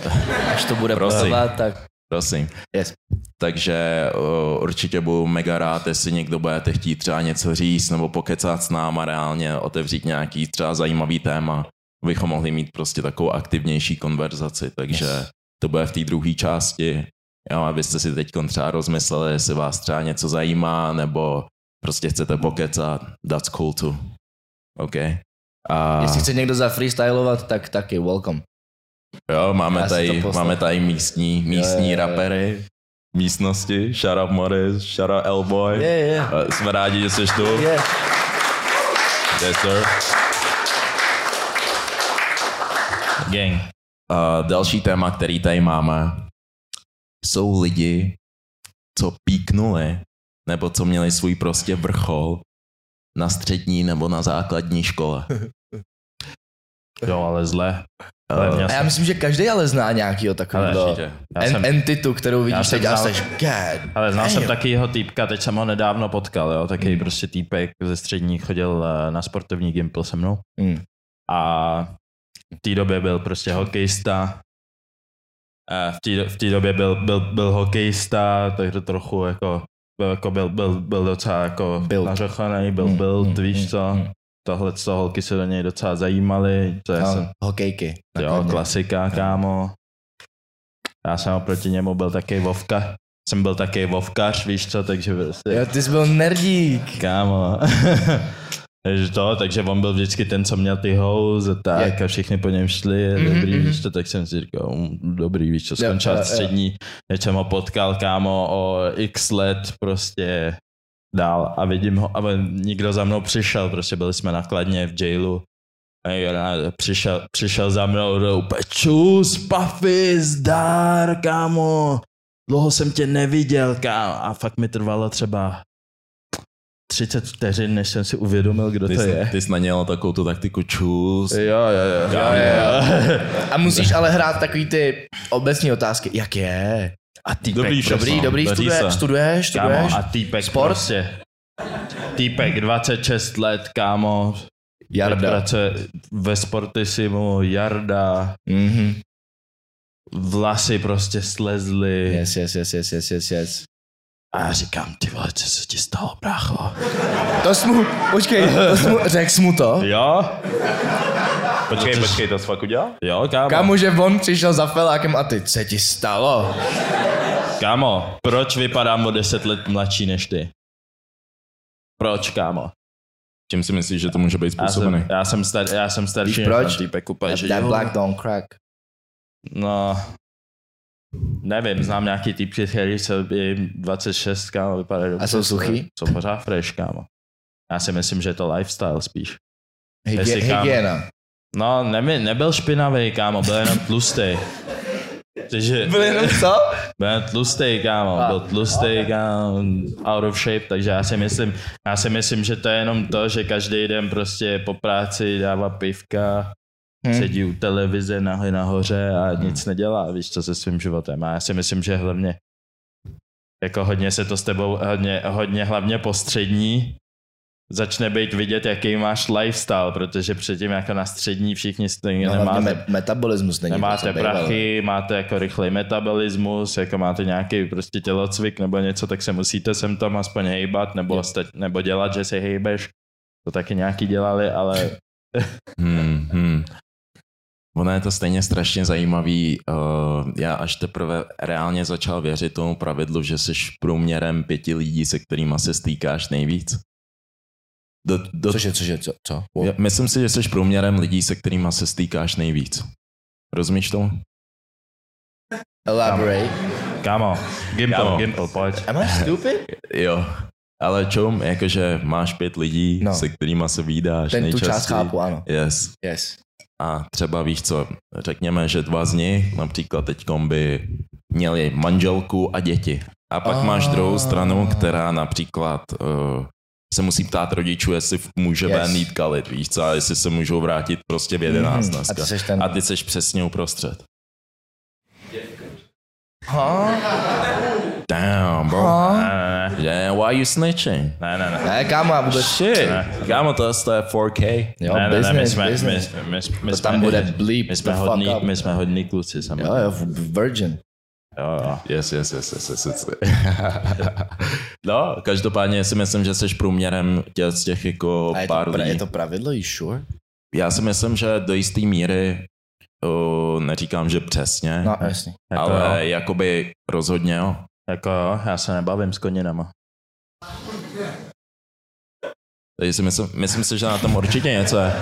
Až to bude Prosím. poslat, tak prosím. Yes. Takže uh, určitě budu mega rád, jestli někdo budete chtít třeba něco říct nebo pokecat s náma reálně, otevřít nějaký třeba zajímavý téma, abychom mohli mít prostě takovou aktivnější konverzaci, takže Yes. to bude v té druhé části, jo, abyste si teď třeba rozmysleli, jestli vás třeba něco zajímá, nebo prostě chcete pokecat, that's cool too. OK. A jestli chce někdo zafreestylovat, tak taky welcome. Jo, máme Já tady, máme tady místní, místní jo, jo. rapery, místnosti, shout out Morris, shout out Elboy. Yeah, yeah. Eh, Jsme rádi, že jsi tu. Yeah. Yes, sir. Gang. A další téma, který tady máme, jsou lidi, co píknuli, nebo co měli svůj prostě vrchol na střední nebo na základní škole. Jo, ale zle. Ale měl A já myslím, že každý ale zná nějakýho takového en- jsem, entitu, kterou vidíš jsem teď a znal- jsi god. ale znal jsem taky jeho týpka, teď jsem ho nedávno potkal, jo, taky prostě týpek ze střední chodil eh, na sportovní gimpl se mnou Hmm. a v té době byl prostě hokejista. A v té době byl, byl, byl hokejista, takže trochu jako byl, jako byl, byl, byl docela jako Built. nařechaný, byl Hmm, built, hmm, víš hmm, co. hmm. Tohle co holky se do něj docela zajímaly, to já No, jsem, hokejky. jo, nakladně. klasika, kámo. Já jsem oproti němu byl taky vovka, jsem byl taky vovkař, víš co, takže prostě... Jo, ty jsi byl nerdík. Kámo. takže to, takže on byl vždycky ten, co měl ty house a tak Je. a všichni po něm šli, Mhm, dobrý, mhm. víš to, tak jsem si říkal, "Mm, dobrý, víš co, skončil jo. střední, teď jsem ho potkal, kámo, o x let prostě dál a vidím ho, a nikdo za mnou přišel, prostě byli jsme nakladně v jailu přišel, přišel za mnou do úplně čus, Puffy, zdar, kámo, dlouho jsem tě neviděl, kámo, a fakt mi trvalo třeba 30 vteřin, než jsem si uvědomil, kdo Ty to jsi, je. ty jsi naněl takovou tu taktiku čus. Jo, jo, jo. Jo, jo, A musíš ale hrát takový ty obecní otázky. Jak je? A týpek, Dobrý šef, Dobrý, no, dobrý, studuje, se. studuješ, studuješ? Kámo, a týpek Sport? prostě. Týpek 26 let, kámo. Jarda. pracuje ve Sportisimu, Jarda. Mhm. Vlasy prostě slezly. Yes, yes, yes, yes, yes, yes, yes. A já říkám, ty vole, co se ti stalo, brácho? To jsi mu, počkej, to jsi mu, řekl jsi mu to? Jo? Počkej, počkej, to jsi fakt udělal? Jo, kámo. Kámo, že on přišel za felákem a ty, co se ti stalo? Kámo, proč vypadám o 10 let mladší než ty? Proč, kámo? Čím si myslíš, že to může být Já způsobený? jsem, já jsem, star, já jsem starší Víš proč? ten týpek úplně, že That black don't crack. No, nevím, znám nějaký typky, který i 26, kámo, vypadají dobře. jsou suchý? Jsou pořád fresh, kámo. Já si myslím, že je to lifestyle spíš. Hygie, Jestli, kámo. hygiena. No, nebyl, nebyl špinavý, kámo, byl jenom tlustý. Takže Byl jenom co? byl jenom tlustý, kámo, byl tlustý, kámo, out of shape, takže já si myslím, já si myslím, že to je jenom to, že každý den prostě po práci dává pivka, Hm. sedí u televize nahoře nahoře a nic nedělá, víš co se svým životem. A já si myslím, že hlavně jako hodně se to s tebou, hodně, hodně hlavně postřední, začne být vidět, jaký máš lifestyle, protože předtím jako na střední všichni stejně No, nemáte, me- metabolismus není nemáte prachy, máte jako rychlej metabolismus, jako máte nějaký prostě tělocvik nebo něco, tak se musíte sem tam aspoň hejbat nebo, sta- nebo dělat, že se hejbeš. To taky nějaký dělali, ale Hmm, hmm. Ono je to stejně strašně zajímavý. Uh, já až teprve reálně začal věřit tomu pravidlu, že jsi průměrem pěti lidí, se kterými se stýkáš nejvíc. Do, do, Cože, cože, co? co? já myslím si, že jsi průměrem lidí, se kterými se stýkáš nejvíc. Rozumíš tomu? Elaborate. kámo, Gimple, Kámo. Gimple, pojď. Am I stupid? Jo. Ale čum, jakože máš pět lidí, No. se kterými se výdáš Ten tu nejčastěji. část chápu, ano. Yes. Yes. A třeba víš co, řekněme, že dva z nich například teď by měli manželku a děti. A pak Ah. máš druhou stranu, která například uh, se musí ptát rodičů, jestli může Yes. yes. jít kalit, víš co, a jestli se můžou vrátit prostě v 11 Mhm. dneska. A ty seš ten... A ty seš přesně uprostřed. Ha? Damn, bro. Ha? Ne, ne, Yeah, why you snitching? ne, ne, ne. Ne, kámo, já vůbec... Shit. Ne. Kámo, to je 4K. Jo, ne, ne, ne, my business, jsme, my, business. my, my, my To jsme, tam bude bleep my jsme, the fuck hodní, up. my jsme kluci Jo, samozřejmě. jo, virgin. Jo, jo. Yes, yes, yes, yes, yes, yes. no, každopádně si myslím, že jsi průměrem těch, z těch jako A je to, pár pra, lidí. je to pravidlo, you sure? Já si myslím, že do jisté míry, uh, neříkám, že přesně, No, jasně. Jako, ale jo. jakoby rozhodně jo. jako jo, já se nebavím s koninama. Takže si myslím, myslím si, že na tom určitě něco je.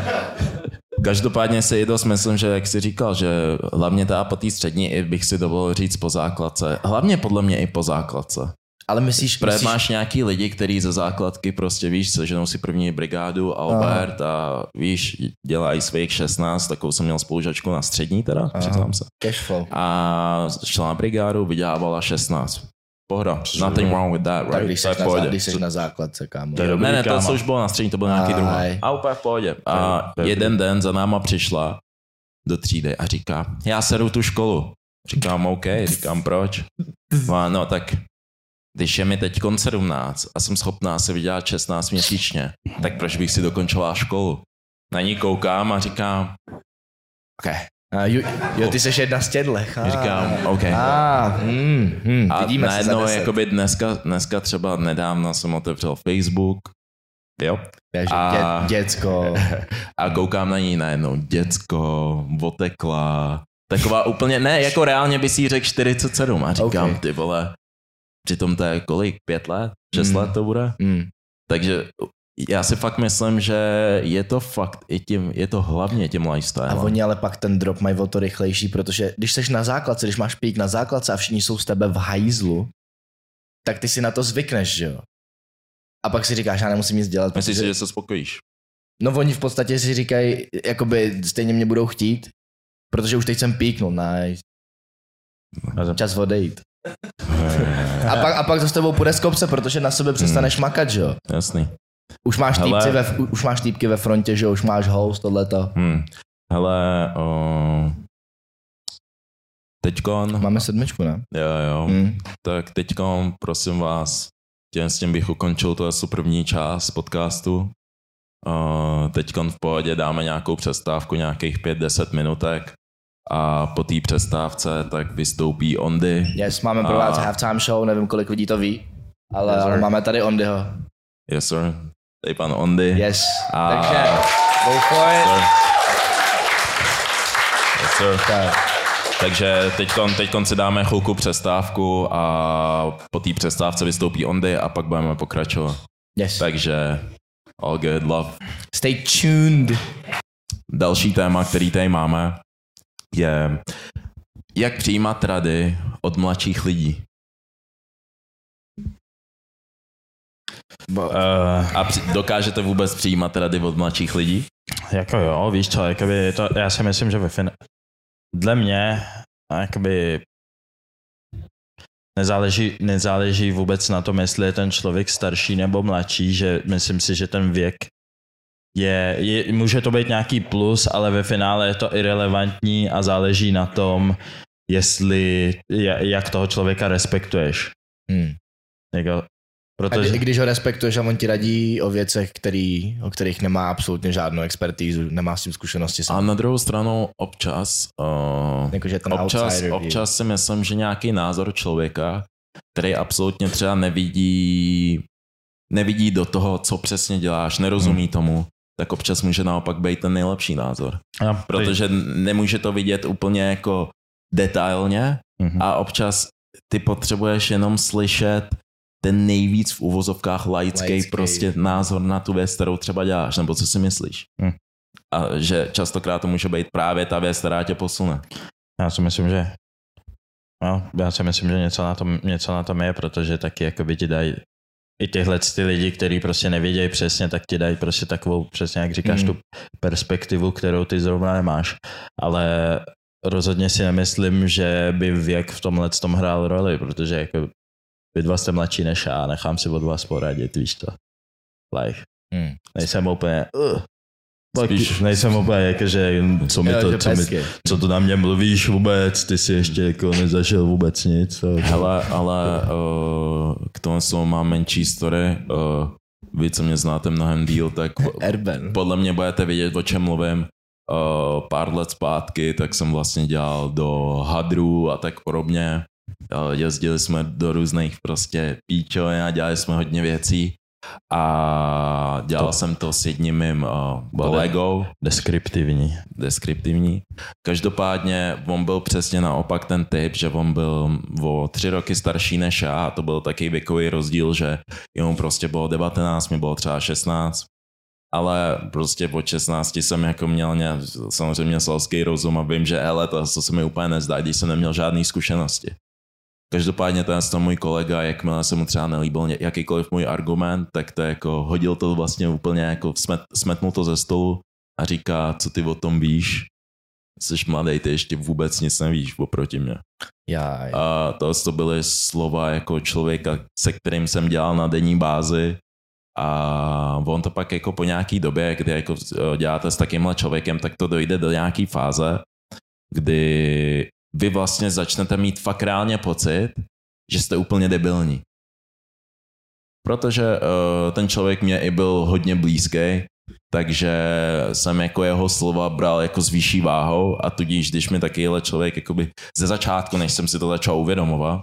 Každopádně si dost myslím, že jak jsi říkal, že hlavně teda po té střední i bych si dovolil říct po základce. Hlavně podle mě i po základce. Ale myslíš, Protože myslíš máš nějaký lidi, kteří ze základky prostě víš, seženou si první brigádu Albert a víš, dělají svých 16, takovou jsem měl spolužačku na střední teda, přiznám se. cash flow. A šla na brigádu, vydělávala 16. Pohoda, nothing wrong with that, Tak right? když To je jsi, na, pohodě. když jsi na základce, kámo. To je dobrý Ne, ne, to už bylo na střední, to byl nějaký druhý. A úplně v pohodě. A To je jeden den za náma přišla do třídy a říká, já sedu tu školu. Říkám, OK, říkám, proč? No, no tak, když je mi teď 17 a jsem schopná se vydělat 16 měsíčně, tak proč bych si dokončoval školu? Na ní koukám a říkám, OK. A jo, jo, ty jsi jedna z tědlech. A, Říkám, OK. A, hmm, hmm, A vidíme se najednou, deset. jakoby dneska, dneska třeba nedávno jsem otevřel Facebook, jo, Takže a- dě, děcko. a koukám na ní najednou, děcko, otekla, taková úplně, ne, jako reálně by si jí řekl 47 a říkám, Ok. ty vole, přitom to je kolik, pět let, šest Mm. let to bude? Hmm. Takže já si fakt myslím, že je to fakt i tím, je to hlavně tím lifestyle. A oni ale pak ten drop mají o to rychlejší, protože když jsi na základce, když máš pík na základce a všichni jsou z tebe v hajzlu, tak ty si na to zvykneš, že jo? A pak si říkáš, já nemusím nic dělat. Myslíš si, protože- že se spokojíš? No oni v podstatě si říkají, jakoby stejně mě budou chtít, protože už teď jsem píknul, nice. Čas odejít. A pak, a pak to s tebou půjde z kopce, protože na sebe přestaneš makat, že jo? Jasný. Už máš, Hele. týpci ve, už máš týpky ve frontě, že? Už máš host, tohleto. Hm. Hele, o... teďkon, Máme sedmičku, ne? jo, jo, Hm. tak teďkon, prosím vás, tím s tím bych ukončil tu asi první část podcastu. Uh, teďkon v pohodě dáme nějakou přestávku, nějakých 5-10 minutek a po té přestávce tak vystoupí Ondy. Yes, máme pro vás A- halftime show, nevím, kolik lidí to ví, ale, Yes, ale máme tady Ondyho. Yes, sir. Tady pan Ondy. Yes. A- Takže, go for it. Sir. Yes, sir. Tak. Takže teďkon si dáme chvilku přestávku a po té přestávce vystoupí Ondy a pak budeme pokračovat. Yes. Takže all good, love. Stay tuned. Další téma, který tady máme, je jak přijímat rady od mladších lidí. Uh, A při, dokážete vůbec přijímat rady od mladších lidí? Jako jo, víš co, jakoby je to, já si myslím, že ve fin... Dle mě, jakoby nezáleží, nezáleží vůbec na tom, jestli je ten člověk starší nebo mladší, že myslím si, že ten věk je, je, může to být nějaký plus, ale ve finále je to irrelevantní a záleží na tom, jestli, ja- jak toho člověka respektuješ. Hmm. Jako, protože... kdy, když ho respektuješ a on ti radí o věcech, který, o kterých nemá absolutně žádnou expertízu, nemá s tím zkušenosti A sám. na druhou stranu občas, uh, Jakože ten občas, outsider view. občas si myslím, že nějaký názor člověka, který absolutně třeba nevidí, nevidí do toho, co přesně děláš, nerozumí Hmm. tomu, tak občas může naopak být ten nejlepší názor. A, Protože nemůže to vidět úplně jako detailně Mhm. a občas ty potřebuješ jenom slyšet ten nejvíc v uvozovkách laický Laický. prostě názor na tu věc, kterou třeba děláš, nebo co si myslíš. Hm. A že častokrát to může být právě ta věc, která tě posune. Já si myslím, že no, já si myslím, že něco na tom, něco na tom je, protože taky jako by ti dají i tyhle ty lidi, kteří prostě nevědějí přesně, tak ti dají prostě takovou, přesně jak říkáš, Mm. tu perspektivu, kterou ty zrovna nemáš. Ale rozhodně si nemyslím, že by věk v tomhle tom hrál roli, protože jako vy dva jste mladší než já, nechám si od vás poradit, víš to. Like, Hmm. nejsem úplně, uh, Spíš- Spíš, nejsem úplně jako, že co mi to, co mi, co to na mě mluvíš vůbec, ty si ještě jako nezažil vůbec nic. Hele, ale uh, k tomu slovu mám menší story. Uh, vy, co mě znáte mnohem díl, tak Erben. podle mě budete vědět, o čem mluvím. Uh, pár let zpátky, tak jsem vlastně dělal do hadru a tak podobně. Jezdili jsme do různých prostě píčovin a dělali jsme hodně věcí. A dělal To- jsem to s jedním mým uh, Bude. kolegou, Deskriptivní. deskriptivní. Každopádně on byl přesně naopak ten typ, že on byl o tři roky starší než já a to byl takový věkový rozdíl, že jemu prostě bylo 19, mi bylo třeba 16. Ale prostě od 16 jsem jako měl nějak, samozřejmě selský rozum a vím, že hele, to, to se mi úplně nezdá, když jsem neměl žádné zkušenosti. Každopádně ten to můj kolega, jakmile se mu třeba nelíbil jakýkoliv můj argument, tak to jako hodil to vlastně úplně jako smet, smetnul to ze stolu a říká, co ty o tom víš, jsi mladý, ty ještě vůbec nic nevíš oproti mě. Já, A to, to byly slova jako člověka, se kterým jsem dělal na denní bázi. A on to pak jako po nějaký době, kdy jako eh, děláte s takýmhle člověkem, tak to dojde do nějaký fáze, kdy vy vlastně začnete mít fakt reálně pocit, že jste úplně debilní. Protože uh, ten člověk mě i byl hodně blízký, takže jsem jako jeho slova bral jako s vyšší váhou a tudíž, když mi takovýhle člověk jakoby ze začátku, než jsem si to začal uvědomovat,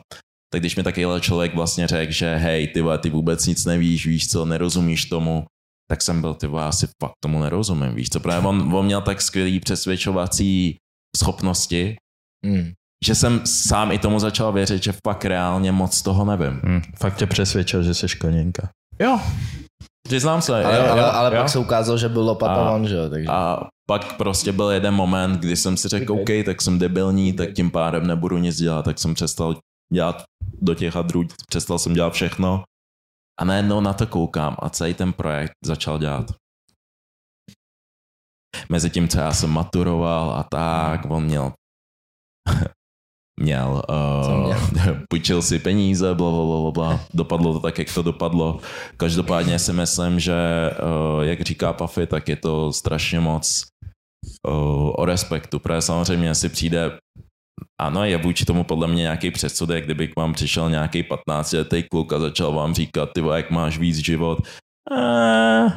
tak když mi takovýhle člověk vlastně řekl, že hej, ty, vole, ty vůbec nic nevíš, víš co, nerozumíš tomu, tak jsem byl, ty vole, fakt tomu nerozumím, víš co, právě on, on měl tak skvělý přesvědčovací schopnosti, mm. že jsem sám i tomu začal věřit, že fakt reálně moc toho nevím. Hm, fakt tě přesvědčil, že jsi koněnka. Jo. Přiznám se. ale, jo, ale, jo, ale jo. pak se ukázalo, že byl on, že jo, takže. A pak prostě byl jeden moment, kdy jsem si řekl, OK, tak jsem debilní, tak tím pádem nebudu nic dělat, tak jsem přestal dělat do těch hadrů, přestal jsem dělat všechno a najednou na to koukám a celý ten projekt začal dělat. Mezi tím, co já jsem maturoval a tak, on měl měl, uh, měl? půjčil si peníze, bla, bla, bla, bla. Dopadlo to tak, jak to dopadlo. Každopádně si myslím, že, uh, jak říká Puffy, tak je to strašně moc uh, o respektu, protože samozřejmě si přijde ano, je vůči tomu podle mě nějaký předsudek, kdyby k vám přišel nějaký 15-letý kluk a začal vám říkat, ty jak máš víc život. Uh,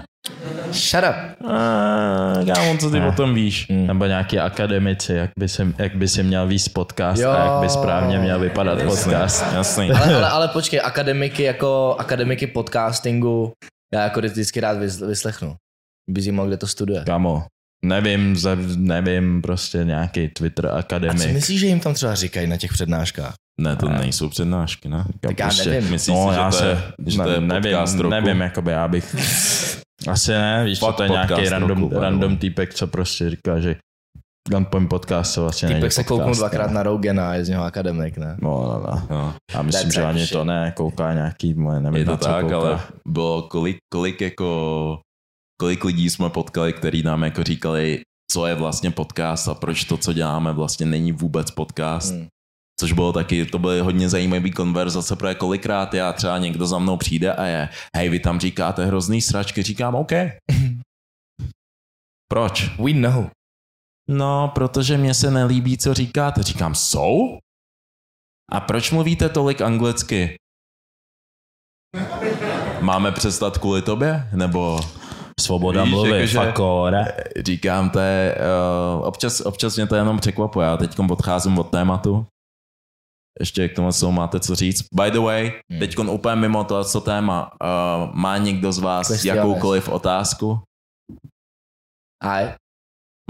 Shut up. uh, kámo, co ty Ne. o tom víš? Mm. Nebo nějaký akademici, jak by si, jak by si měl víc podcast Jo. a jak by správně měl vypadat podcast. Jasný. Ale, ale, ale počkej, akademiky jako akademiky podcastingu, já jako vždycky rád vys- vyslechnu. Bys jí mohl, kde to studuje. Kamo, nevím, nevím, prostě nějaký Twitter A co akademik. myslíš, že jim tam třeba říkají na těch přednáškách? Ne, to nejsou přednášky, ne? Tak já prostě, nevím. Myslíš no, si, že já to je- se, že to je ne, nevím, podcast roku? nevím, jakoby já bych, asi ne, víš Fakt to je nějaký random, roku, random týpek, co prostě říká, že Gunpoint podcast to vlastně není Týpek se kouknul dvakrát ne. na Rogena a je z něho akademik, ne? No, no, no. No. A myslím, That's že ani shit. to ne, kouká nějaký, moje, nevím, Je to na co tak, kouká. ale bylo kolik, kolik jako kolik lidí jsme potkali, který nám jako říkali, co je vlastně podcast a proč to, co děláme, vlastně není vůbec podcast. Hmm. Což bylo taky, to byly hodně zajímavé konverzace, protože kolikrát já třeba někdo za mnou přijde a je, hej, vy tam říkáte hrozný sračky, říkám, OK. Proč? We know. No, protože mě se nelíbí, co říkáte. Říkám, jsou? A proč mluvíte tolik anglicky? Máme přestat kvůli tobě? Nebo Svoboda Víš, mluvy, jakože- fakore. říkám, to je, uh, občas, občas mě to jenom překvapuje. Já teď odcházím od tématu. Ještě k tomu, co máte co říct. By the way, Hmm. teď úplně mimo to, co téma. Uh, má někdo z vás Questiones. jakoukoliv otázku? A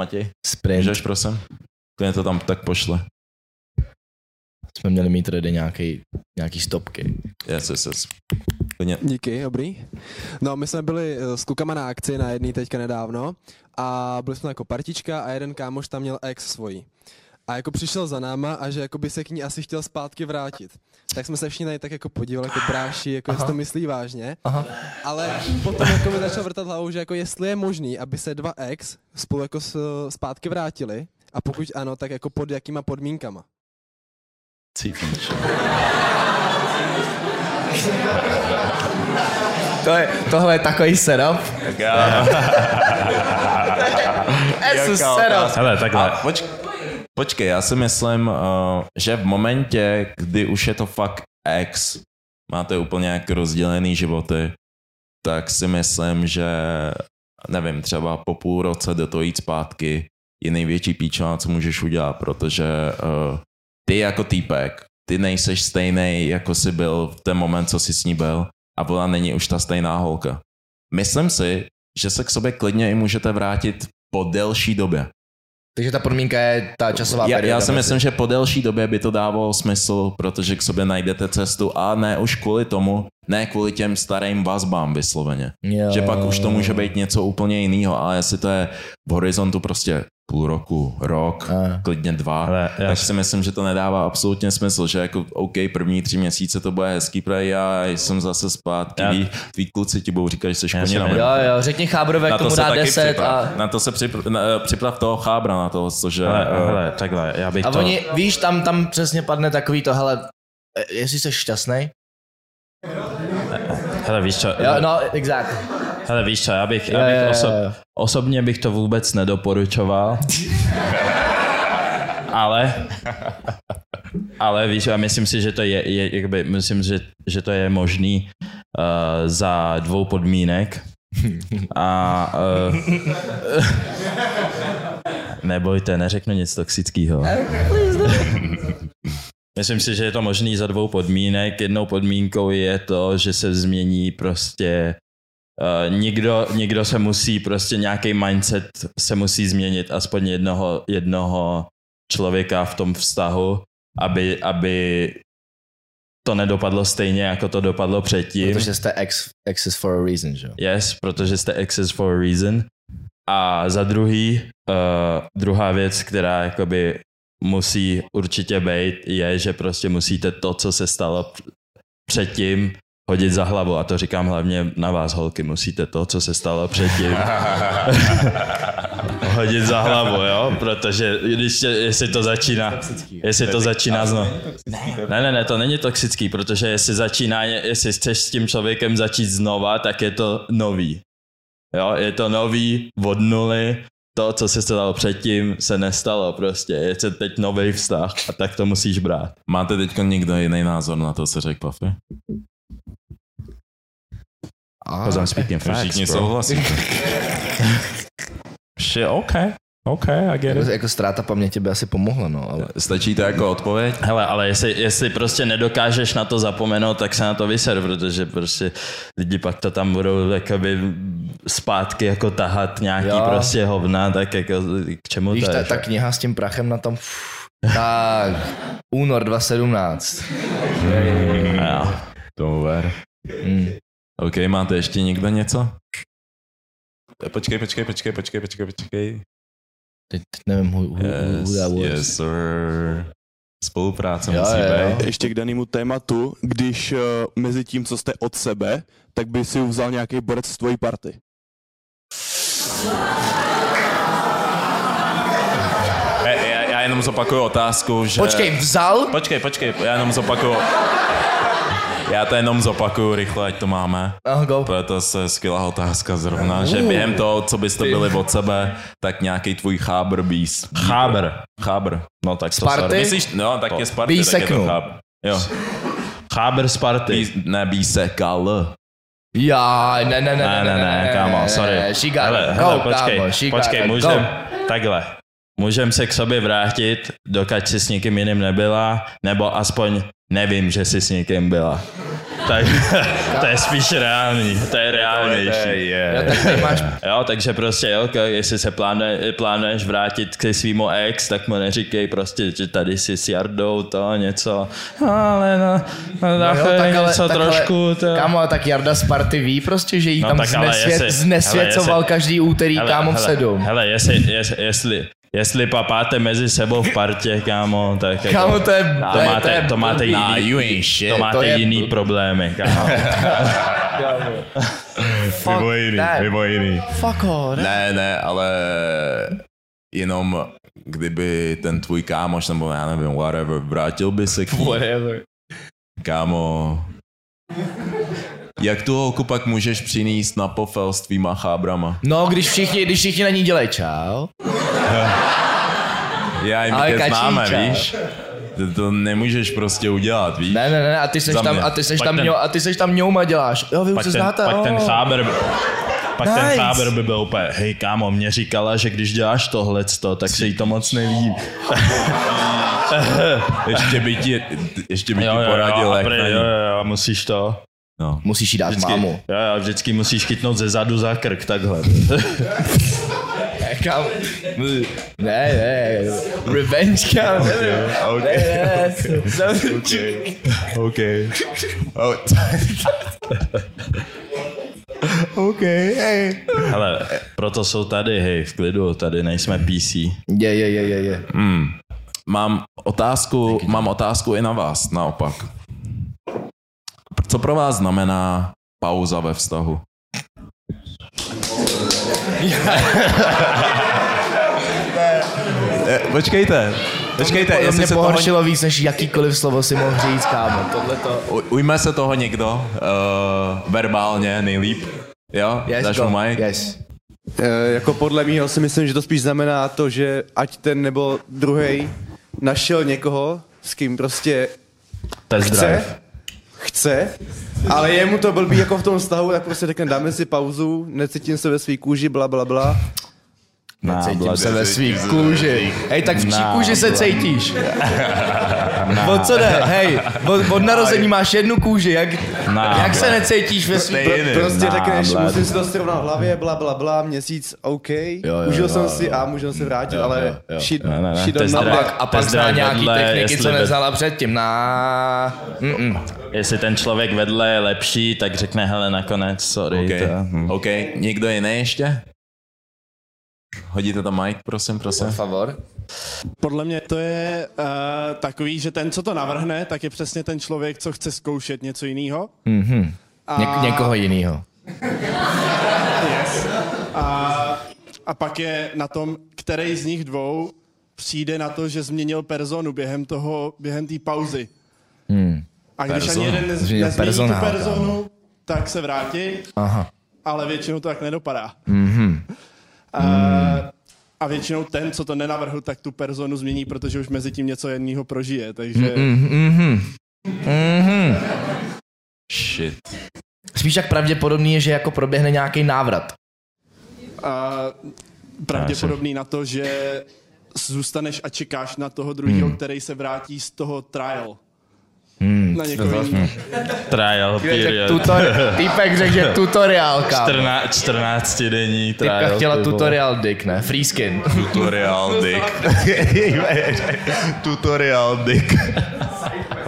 Matěj, sprint. můžeš prosím? Klidně to tam tak pošle. Jsme měli mít tady nějaký, nějaký stopky. Yes, yes, yes. Klidně. Díky, dobrý. No, my jsme byli eh, s klukama na akci na jedný teďka nedávno a byli jsme jako partička a jeden kámoš tam měl ex svojí. A jako přišel za náma a že jako by se k ní asi chtěl zpátky vrátit. Tak jsme se všichni na něj tak jako podívali, jako bráši, jako jestli to myslí vážně. Aha. Ale potom jako mi začal vrtat hlavou, že jako jestli je možný, aby se dva ex spolu jako s, zpátky vrátili a pokud ano, tak jako pod jakýma podmínkama. Cítíš. To je, tohle je takový setup. A Jaká setup. Hele, takhle. A poč, počkej, já si myslím, uh, že v momentě, kdy už je to fakt ex, máte úplně jak rozdělený životy, tak si myslím, že nevím, třeba po půl roce do toho jít zpátky je největší píčovina, co můžeš udělat, protože uh, ty jako týpek, ty nejseš stejný, jako jsi byl v ten moment, co jsi s ní byl a ona není už ta stejná holka. Myslím si, že se k sobě klidně i můžete vrátit po delší době. Takže ta podmínka je ta časová Já, perioda. já si myslím, že po delší době by to dávalo smysl, protože k sobě najdete cestu a ne už kvůli tomu, ne kvůli těm starým vazbám vysloveně. Jo. Že pak už to může být něco úplně jiného, ale jestli to je v horizontu prostě půl roku, rok, A. klidně dva, Ale já tak si- si myslím, že to nedává absolutně smysl, že jako OK, první tři měsíce to bude hezký, protože já jsem zase zpátky, Já- tví kluci ti budou říkat, že jsi myslím- Jo, jo, řekni Chábrovi, jak tomu dá 10 připrav. a... Na to se připrav, na, připrav toho chábra na to, cože... Hele, eh, hele, takhle, já bych A to... oni, víš, tam, tam přesně padne takový to, hele, eh, jestli jsi šťastný. Hele, víš co, Jo, no, exactly. Hele, víš co, já bych, já bych jo, oso, jo, jo. osobně bych to vůbec nedoporučoval. ale, ale víš, já myslím si, že to je, je jakby, myslím, že, že to je možný uh, za dvou podmínek. A uh, nebojte, neřeknu nic toxického. Myslím si, že je to možný za dvou podmínek. Jednou podmínkou je to, že se změní prostě Uh, nikdo, nikdo se musí, prostě nějaký mindset se musí změnit aspoň jednoho, jednoho člověka v tom vztahu, aby, aby to nedopadlo stejně, jako to dopadlo předtím. Protože jste ex, exes for a reason, že jo? Yes, protože jste exes for a reason. A za druhý, uh, druhá věc, která jakoby musí určitě být, je, že prostě musíte to, co se stalo předtím, hodit za hlavu. A to říkám hlavně na vás, holky. Musíte to, co se stalo předtím, hodit za hlavu, jo? Protože když tě, jestli to začíná, jestli to začíná znovu. Ne, ne, ne, to není toxický, protože jestli začíná, jestli chceš s tím člověkem začít znova, tak je to nový. Jo, je to nový od nuly, to, co se stalo předtím, se nestalo prostě. Je to teď nový vztah a tak to musíš brát. Máte teď někdo jiný názor na to, co řekl Puffy? Because I'm speaking facts, Všichni bro. souhlasí. Shit, OK. OK, I get Jako, it. jako ztráta paměti by asi pomohla, no, ale... Stačí to jako odpověď? Hele, ale jestli, jestli prostě nedokážeš na to zapomenout, tak se na to vyser, protože prostě lidi pak to tam budou jakoby zpátky jako tahat nějaký Jo. prostě hovna, tak jako k čemu Víš, to ta, je? ta kniha s tím prachem na tom... Uf, tak, únor 2017. Jo. Don't ver. Mm. OK, máte ještě někdo něco? Počkej, počkej, počkej, počkej, počkej, počkej. Teď, teď nevím, who, who, who Yes, that was. yes, sir. Spolupráce Jo, musí jo, být. Ještě k danému tématu, když uh, mezi tím, co jste od sebe, tak by si vzal nějaký borec z tvojí party. Já, já, já jenom zopakuju otázku, že... Počkej, vzal? Počkej, počkej, já jenom zopakuju. Já to jenom zopakuju rychle, ať to máme. Oh, go. To je to je skvělá otázka zrovna, že během toho, co byste byli od sebe, tak nějaký tvůj chábr by... Chábr. Chábr. No tak to Sparty? sorry. Myslíš, no, tak je Sparty, Bí tak je to chábr. Jo. Chábr Sparty. Bí, ne, bí se kal. Já, ne, ne, ne, Ne, ne, ne, kámo, sorry. Got hele, it. hele, Go, počkej, kámo, počkej, můžem, Go. takhle. Můžem se k sobě vrátit, dokud jsi s někým jiným nebyla, nebo aspoň nevím, že jsi s někým byla. Tak, to je spíš reálný, to je reálnější. Jo, tak tady máš Jo, takže prostě, jo, k- jestli se plánuje, plánuješ vrátit k svýmu ex, tak mu neříkej prostě, že tady si s Jardou to něco, ale no, no, No no jo, tak ale, něco tak trošku, to... Kámo, tak Jarda z party ví prostě, že jí No tam ale znesvět, jestli- znesvěcoval hele, jestli- každý úterý kámo v hele, sedm. Hele, jestli, jestli, jestli, jestli papáte mezi sebou v partě, kámo, tak jako, Kámo, to je... to, máte, to máte Nah, jiný, you ain't shit. to máte to je- jiný problémy, kámo. Fuck that. jiný. Fuck off. Ne, ne, ale jenom kdyby ten tvůj kámoš, nebo já nevím, whatever, vrátil by se k ní, Whatever. kámo, jak tu holku pak můžeš přinést na pofel s tvýma chábrama? No, když všichni, když všichni na ní dělají čau. Já jim Ale kačíča. známe, víš? To, to nemůžeš prostě udělat, víš? Ne, ne, ne, a ty seš Za tam, mě. a ty seš Pak tam, ten- ten... a ty seš tam ňouma děláš. Jo, vy už pak se ten, znáte, pak ten jo. cháber, pak ten Nice. cháber by byl úplně, hej kámo, mě říkala, že když děláš tohleto, tak se jí to moc nelíbí. Ještě by ti, ještě by ti poradil, jo, a jak prý, na ní. jo, jo, jo, musíš to. No. Musíš jí dát Vždycky, mámu. jo, jo, vždycky musíš chytnout ze zadu za krk, takhle. Ne, kámo. Ne, ne, revenge, kámo. Ne, ne, ne, ne. OK. Oh, OK, hej. Hele, proto jsou tady, hej, v klidu, tady nejsme PC. Je, je, je, je, je. Hmm. Mám otázku, mám otázku i na vás, naopak. Co pro vás znamená pauza ve vztahu? Počkejte, počkejte, To jestli mě se toho, pohoršilo víc, než jakýkoliv slovo si mohl říct, kámo. Tohle to... ujme se toho někdo, uh, verbálně nejlíp. Jo, Yes, dáš mu mic? Yes. E, jako podle mého si myslím, že to spíš znamená to, že ať ten nebo druhý našel někoho, s kým prostě Test drive. Chce, ale je mu to blbý jako v tom vztahu, tak prostě řekne dáme si pauzu, necítím se ve svý kůži, bla bla bla. Na, Cítím se ve svý kůži. Hej, tak v čí kůži se cítíš? O co jde? Hej, od, od narození máš jednu kůži, jak, jak se necítíš ve svý... Stejný. Prostě řekneš, musím si to srovnat v hlavě, bla bla bla, měsíc, OK, jo, užil jo, jsem jo, si a můžeme se vrátit, jo, ale jo, jo. shit, shit drive. the A pak zná nějaký techniky, co neznala předtím. Na... Jestli ten člověk vedle je lepší, tak řekne, hele, nakonec, sorry. OK, někdo jiný ještě? Hodíte tam mic, prosím, prosím. Por favor. Podle mě to je uh, takový, že ten, co to navrhne, tak je přesně ten člověk, co chce zkoušet něco jiného. Mhm. A, Něk- někoho jiného. Yes. A, a pak je na tom, který z nich dvou přijde na to, že změnil personu během toho, během té pauzy. Hmm. A když Personu. ani jeden nez, nezmění tu personál, personu, tak se vrátí, Aha. ale většinou to tak nedopadá. Mhm. A, a většinou ten, co to nenavrhl, tak tu personu změní, protože už mezi tím něco jiného prožije. Takže Mhm. Mhm. Shit. Spíš tak pravděpodobný je, že jako proběhne nějaký návrat. a pravděpodobný na to, že zůstaneš a čekáš na toho druhého, který se vrátí z toho trial. Hmm. Na někoho. Trial period. Tutor, týpek řekl, že tutoriál, kámo. 14, 14 denní Týpka trial. chtěla ty vole. tutoriál dick, ne? Free skin. Tutorial dick. Tutorial dick.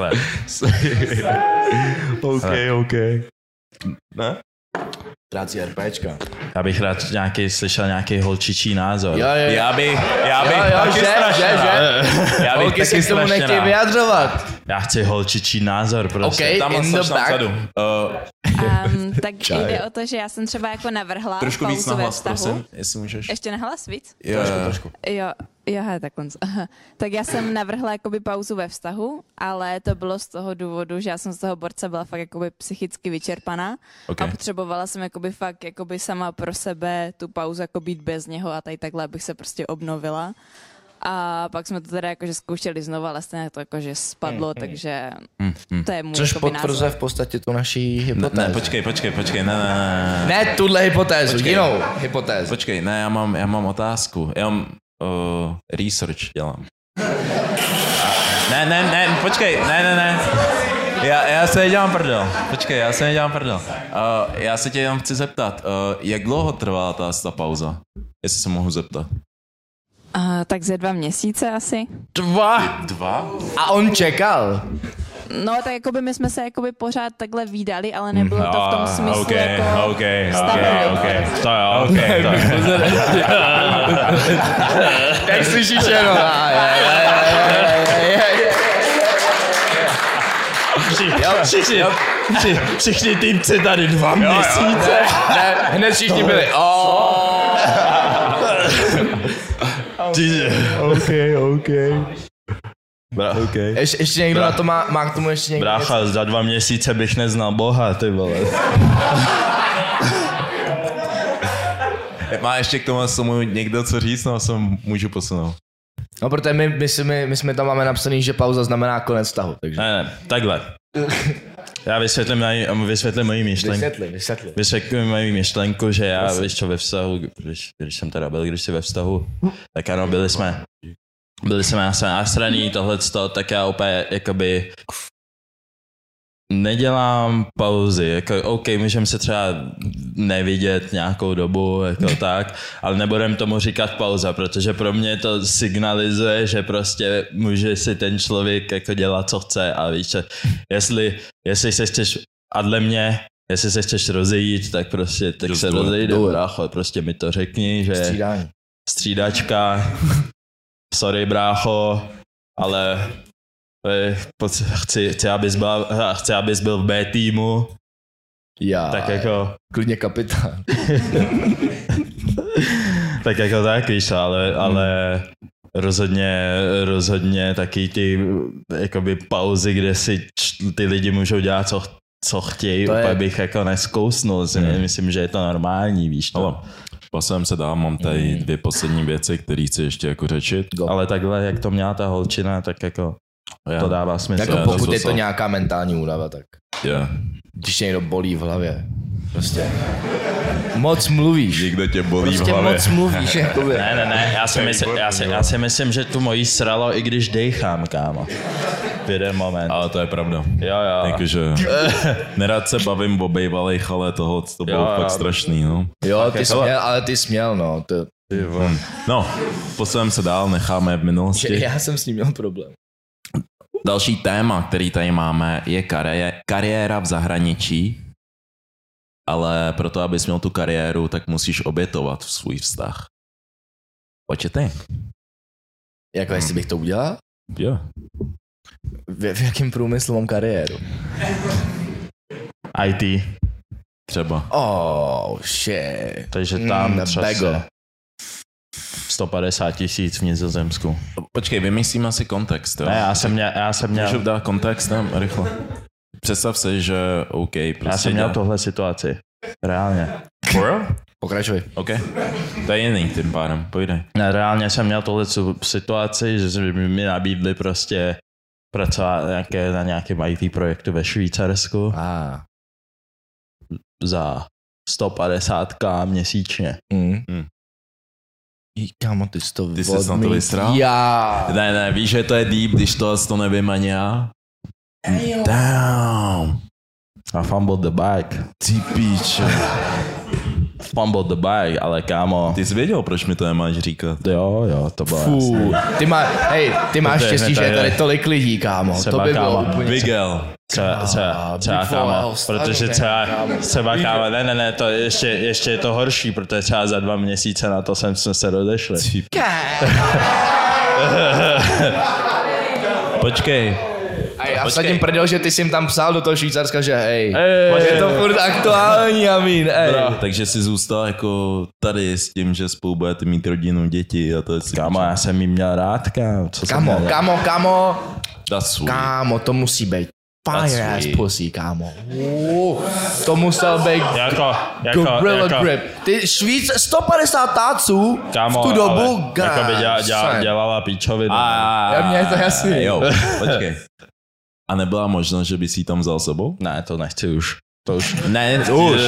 OK, OK. Ne? Trácí RPčka. Já bych rád nějaký, slyšel nějaký holčičí názor. Jo, jo, jo. Já bych, já bych Jo, jo, taky že, strašně že, rád. že. Já bych Holky se taky k tomu nechtějí rád. vyjadřovat. Já chci holčičí názor, prostě. OK. Tam in the the back. vzadu. Uh, Um, tak jde o to, že já jsem třeba jako navrhla trošku víc pauzu na ve hlas, vztahu. prosím, jestli můžeš. Ještě nahlas víc? Jo, jo. Jo, jo, he, tak konc. tak já jsem navrhla jakoby pauzu ve vztahu, ale to bylo z toho důvodu, že já jsem z toho borce byla fakt jakoby psychicky vyčerpaná Ok. a potřebovala jsem jakoby fakt jakoby sama pro sebe tu pauzu jako být bez něho a tady takhle abych se prostě obnovila. A pak jsme to teda jakože zkoušeli znovu, ale stejně to jakože spadlo, takže to je můj Což potvrzuje názor. v podstatě tu naší Ne, hypotézu. ne, počkej, počkej, počkej, ne, ne, ne, ne. Ne tuhle hypotézu, Počkej. jinou hypotézu. Počkej, ne, já mám, já mám otázku. Já mám uh, research dělám. Ne, ne, ne, počkej, ne, ne, ne. Já, já se nedělám prdel. Počkej, já se nedělám prdel. Uh, já se tě jenom chci zeptat, uh, jak dlouho trvala ta, ta pauza? Jestli se mohu zeptat. Uh, tak ze dva měsíce asi. Dva. Dva? A on čekal. No, tak jakoby my jsme se jakoby pořád takhle výdali, ale nebylo to v tom smyslu ok, jako ok, ok, stabilní. ok. To jo, Ok, Jak slyšíš jenom. a, je, je, je, je, je, je. Všichni, týmci tady dva měsíce. Ne, hned všichni byli. OK, OK. Bra, OK. Ješ, ještě někdo na to má, má k tomu ještě někdo něco? Brácha, za dva měsíce bych neznal Boha, ty vole. Má ještě k tomu, tomu někdo co říct, no se můžu posunout. No, protože my, my, my, my jsme tam máme napsaný, že pauza znamená konec vztahu, takže... Ne, ne, takhle. Já vysvětlím, moji- vysvětlím moji myšlenku. Vysvětli, vysvětli. Vysvětlím moji myšlenku, že já, víš co, ve vztahu, když, když jsem teda byl, když jsi ve vztahu, tak ano, byli jsme, byli jsme asi násraný, tohleto, tak já úplně, jakoby, nedělám pauzy, jako OK, můžeme se třeba nevidět nějakou dobu, jako tak, ale nebudem tomu říkat pauza, protože pro mě to signalizuje, že prostě může si ten člověk jako dělat, co chce. A víš, že jestli, jestli se chceš a dle mě jestli se chceš rozejít, tak prostě tak Just se rozejde, brácho, prostě mi to řekni, že Střídání. střídačka, sorry brácho, ale chci, chci, abys byl, chci, abys byl v B týmu, Já. tak jako, Klidně kapitán. tak jako tak, víš, ale, ale rozhodně, rozhodně taky ty jakoby pauzy, kde si ty lidi můžou dělat, co, co chtějí, To je- úplně bych jako neskousnul, Hmm. myslím, že je to normální, víš to. Ale se dál, mám tady dvě poslední věci, které chci ještě jako řečit. Ale takhle, jak to měla ta holčina, tak jako Já, to dává smysl. Jako pokud to je to nějaká mentální únava, tak yeah. když tě někdo bolí v hlavě, prostě moc mluvíš. Někde tě bolí Prostě v hlavě. moc mluvíš, jakoby. Ne, ne, ne, já si, myslím, já, si, já si myslím, že tu mojí sralo, i když dejchám, kámo. V jeden moment. Ale to je pravda. Jo, jo. Jakože nerad se bavím o bejvalejch, ale toho to bylo Jo, jo. fakt strašný, no. Jo, ty jsi to- měl, ale ty jsi měl, no. To, Ty vole. No, posuneme se dál, necháme v že minulosti. já jsem s ním měl problém. Další téma, který tady máme, je karié- kariéra v zahraničí. Ale proto, abys měl tu kariéru, tak musíš obětovat svůj vztah. What you think? Jako jestli bych to udělal? Jo. V, v jakém průmyslu mám kariéru? IT. Třeba. Oh, shit. Takže tam Mm, třeba 150 tisíc v Nizozemsku. Počkej, vymyslíme si kontext. Jo? Ne, já jsem měl, já jsem Můžu měl, dát kontext tam rychle? Představ si, že OK, prostě já jsem měl dělá- tohle situaci. Reálně. For real? Pokračuj. OK. To je jiný tím pádem, pojdej. Ne, reálně jsem měl tohle situaci, že mi nabídli prostě pracovat nějaké, na nějakém IT projektu ve Švýcarsku Ah. za 150k měsíčně. Mm. Mm. Kámo, ty jsi to Ty jsi na to vysral? Já. Ne, ne, víš, že to je deep, když to, to nevím ani já? Damn. A fumbled the bag. Ty píče. Fumbled the bag, ale kámo, Ty jsi věděl, proč mi to nemáš říkat? jo, jo, to bylo jasný. Fů. Ty, má, hej, ty máš štěstí, že je tady tolik lidí, kámo. Třeba, to by bylo kámo, úplně... Vigel. Třeba, třeba, kámo, protože třeba, kámo. třeba kámo, ne, ne, ne, to je ještě, ještě je to horší, protože třeba za dva měsíce na to jsem, jsme se rozešli. Počkej. A já Počkej. jsem tím prdel, že ty jsi jim tam psal do toho Švýcarska, že hej, Ej. je to furt aktuální, Amin, ej. Takže jsi zůstal jako tady s tím, že spolu budete mít rodinu, děti a to je si Kámo, já jsem jí měl rád, kámo. Co jsem Kámo, měl? kámo, kámo, That's sweet. kámo, to musí být fire ass pussy, kámo. Uh, to musel být Jako, jako, gorilla jako, grip. Ty Švíc, 150 táců kámo, v tu dobu, ale, jako by děla, děla, God, dělala píčovinu. A, Já- mně je to jasný. Jo, počkej. A nebyla možnost, že bys jí tam vzal sebou? Ne, to nechci už. To už. Ne, už.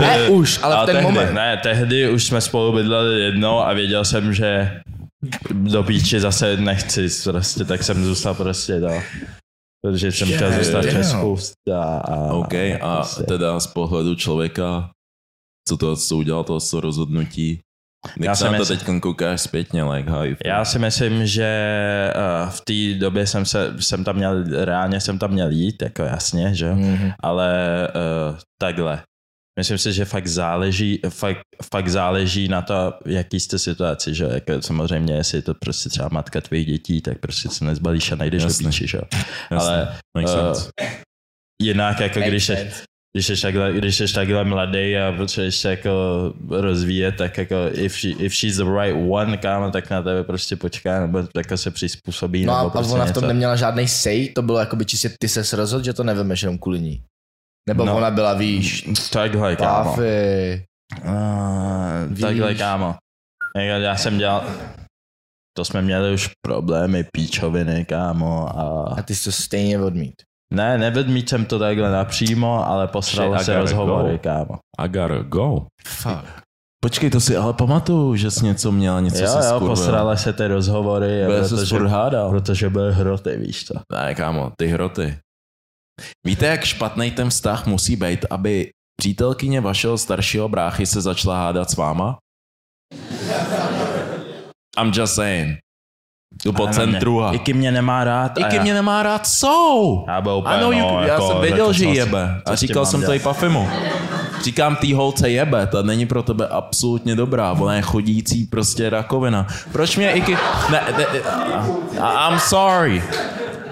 Ne už, ale v ten tehdy, moment. Ne, tehdy už jsme spolu bydleli jednou a věděl jsem, že do píči zase nechci, prostě, tak jsem zůstal prostě dál. Protože jsem chtěl Yeah, zůstat v damn. Česku. A, a, OK, a prostě. teda z pohledu člověka, co to, co udělal to co rozhodnutí, jak Já se na to teď koukáš zpětně, like how you feel? Já si myslím, že uh, v té době jsem, se, jsem tam měl, reálně jsem tam měl jít, jako jasně, že jo, Mhm. ale uh, takhle. Myslím si, že fakt záleží, fakt, fakt záleží na to, jaký jste situaci, že jako samozřejmě, jestli je to prostě třeba matka tvých dětí, tak prostě se nezbalíš a najdeš do píči, že jo. Jasně, Ale eh, sense. jinak jako když, je, sense. Když jsi takhle, když jsi takhle mladý a potřebuješ se jako rozvíjet, tak jako if, she, if she's the right one, kámo, tak na tebe prostě počká, nebo jako se přizpůsobí, No a, nebo a prostě ona v tom něco. neměla žádný say, to bylo jako by čistě ty se rozhodl, že to nevemeš jenom kvůli ní. Nebo No. ona byla, víš, Takhle, kámo. páfy. Uh, Víš. takhle, kámo. Jako Já jsem dělal, to jsme měli už problémy, píčoviny, kámo. A... A ty jsi to stejně odmít. Ne, nevedmít jsem to takhle napřímo, ale posralo I se rozhovory, go. kámo. I gotta go. Fuck. Počkej, to si ale pamatuju, že jsi něco měl, něco jo, jo, skurvil. posrala se ty rozhovory, se protože, protože byly hroty, víš to. Ne, kámo, ty hroty. Víte, jak špatný ten vztah musí být, aby přítelkyně vašeho staršího bráchy se začala hádat s váma? I'm just saying. Po centru a... Iky mě nemá rád. Iky já- mě nemá rád, jsou. Já byl úplně, Ano, no, já jako, jsem věděl, jako že co- jebe. A říkal jsem to i dělat? Pafimu. Říkám, tý holce jebe, ta není pro tebe absolutně dobrá, ona je chodící prostě rakovina. Proč mě Iky... Ne, ne, I'm sorry.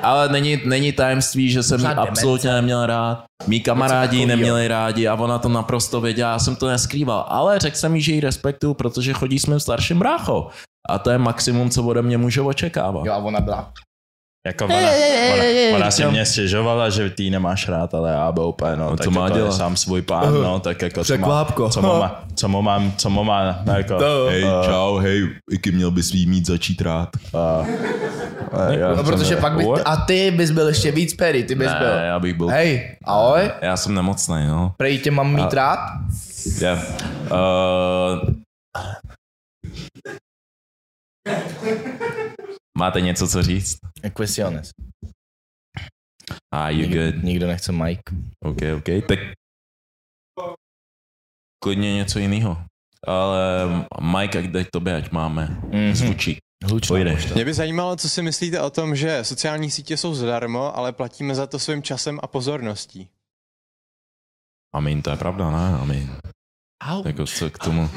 Ale není, není tajemství, že jsem ji Pořád absolutně neměl rád. Mí kamarádi ji neměli rádi a ona to naprosto věděla, já jsem to neskrýval. Ale řekl jsem jí, že ji respektuju, protože chodí s mým starším bráchou. A to je maximum, co ode mě může očekávat. Jo, a ona byla. Jako ona, ona, ona si mě stěžovala, že ty nemáš rád, ale já byl úplně, no, No, tak co má jako dělat? je sám svůj pán, no, tak jako co má, Překvápko. co mu má, co mu mám, co mu má, no, jako, Hej, čau, hej, Iky měl bys jí mít začít rád. No, protože pak by... A ty bys byl ještě víc Perry, ty bys Ne, byl. já bych byl... Hej, ahoj, Já jsem nemocný, no. prej tě mám mít rád? Yeah. Uh, máte něco co říct? Questiones. Ah, you good. Nikdo nechce Mike. OK, OK. Tak klidně něco jiného. Ale Mike, jak dej tobě, ať máme Mhm. Hlučno. Pojdeš. Mě by zajímalo, co si myslíte o tom, že sociální sítě jsou zadarmo, ale platíme za to svým časem a pozorností. Mean, to je pravda, ne? I mean, jako co k tomu.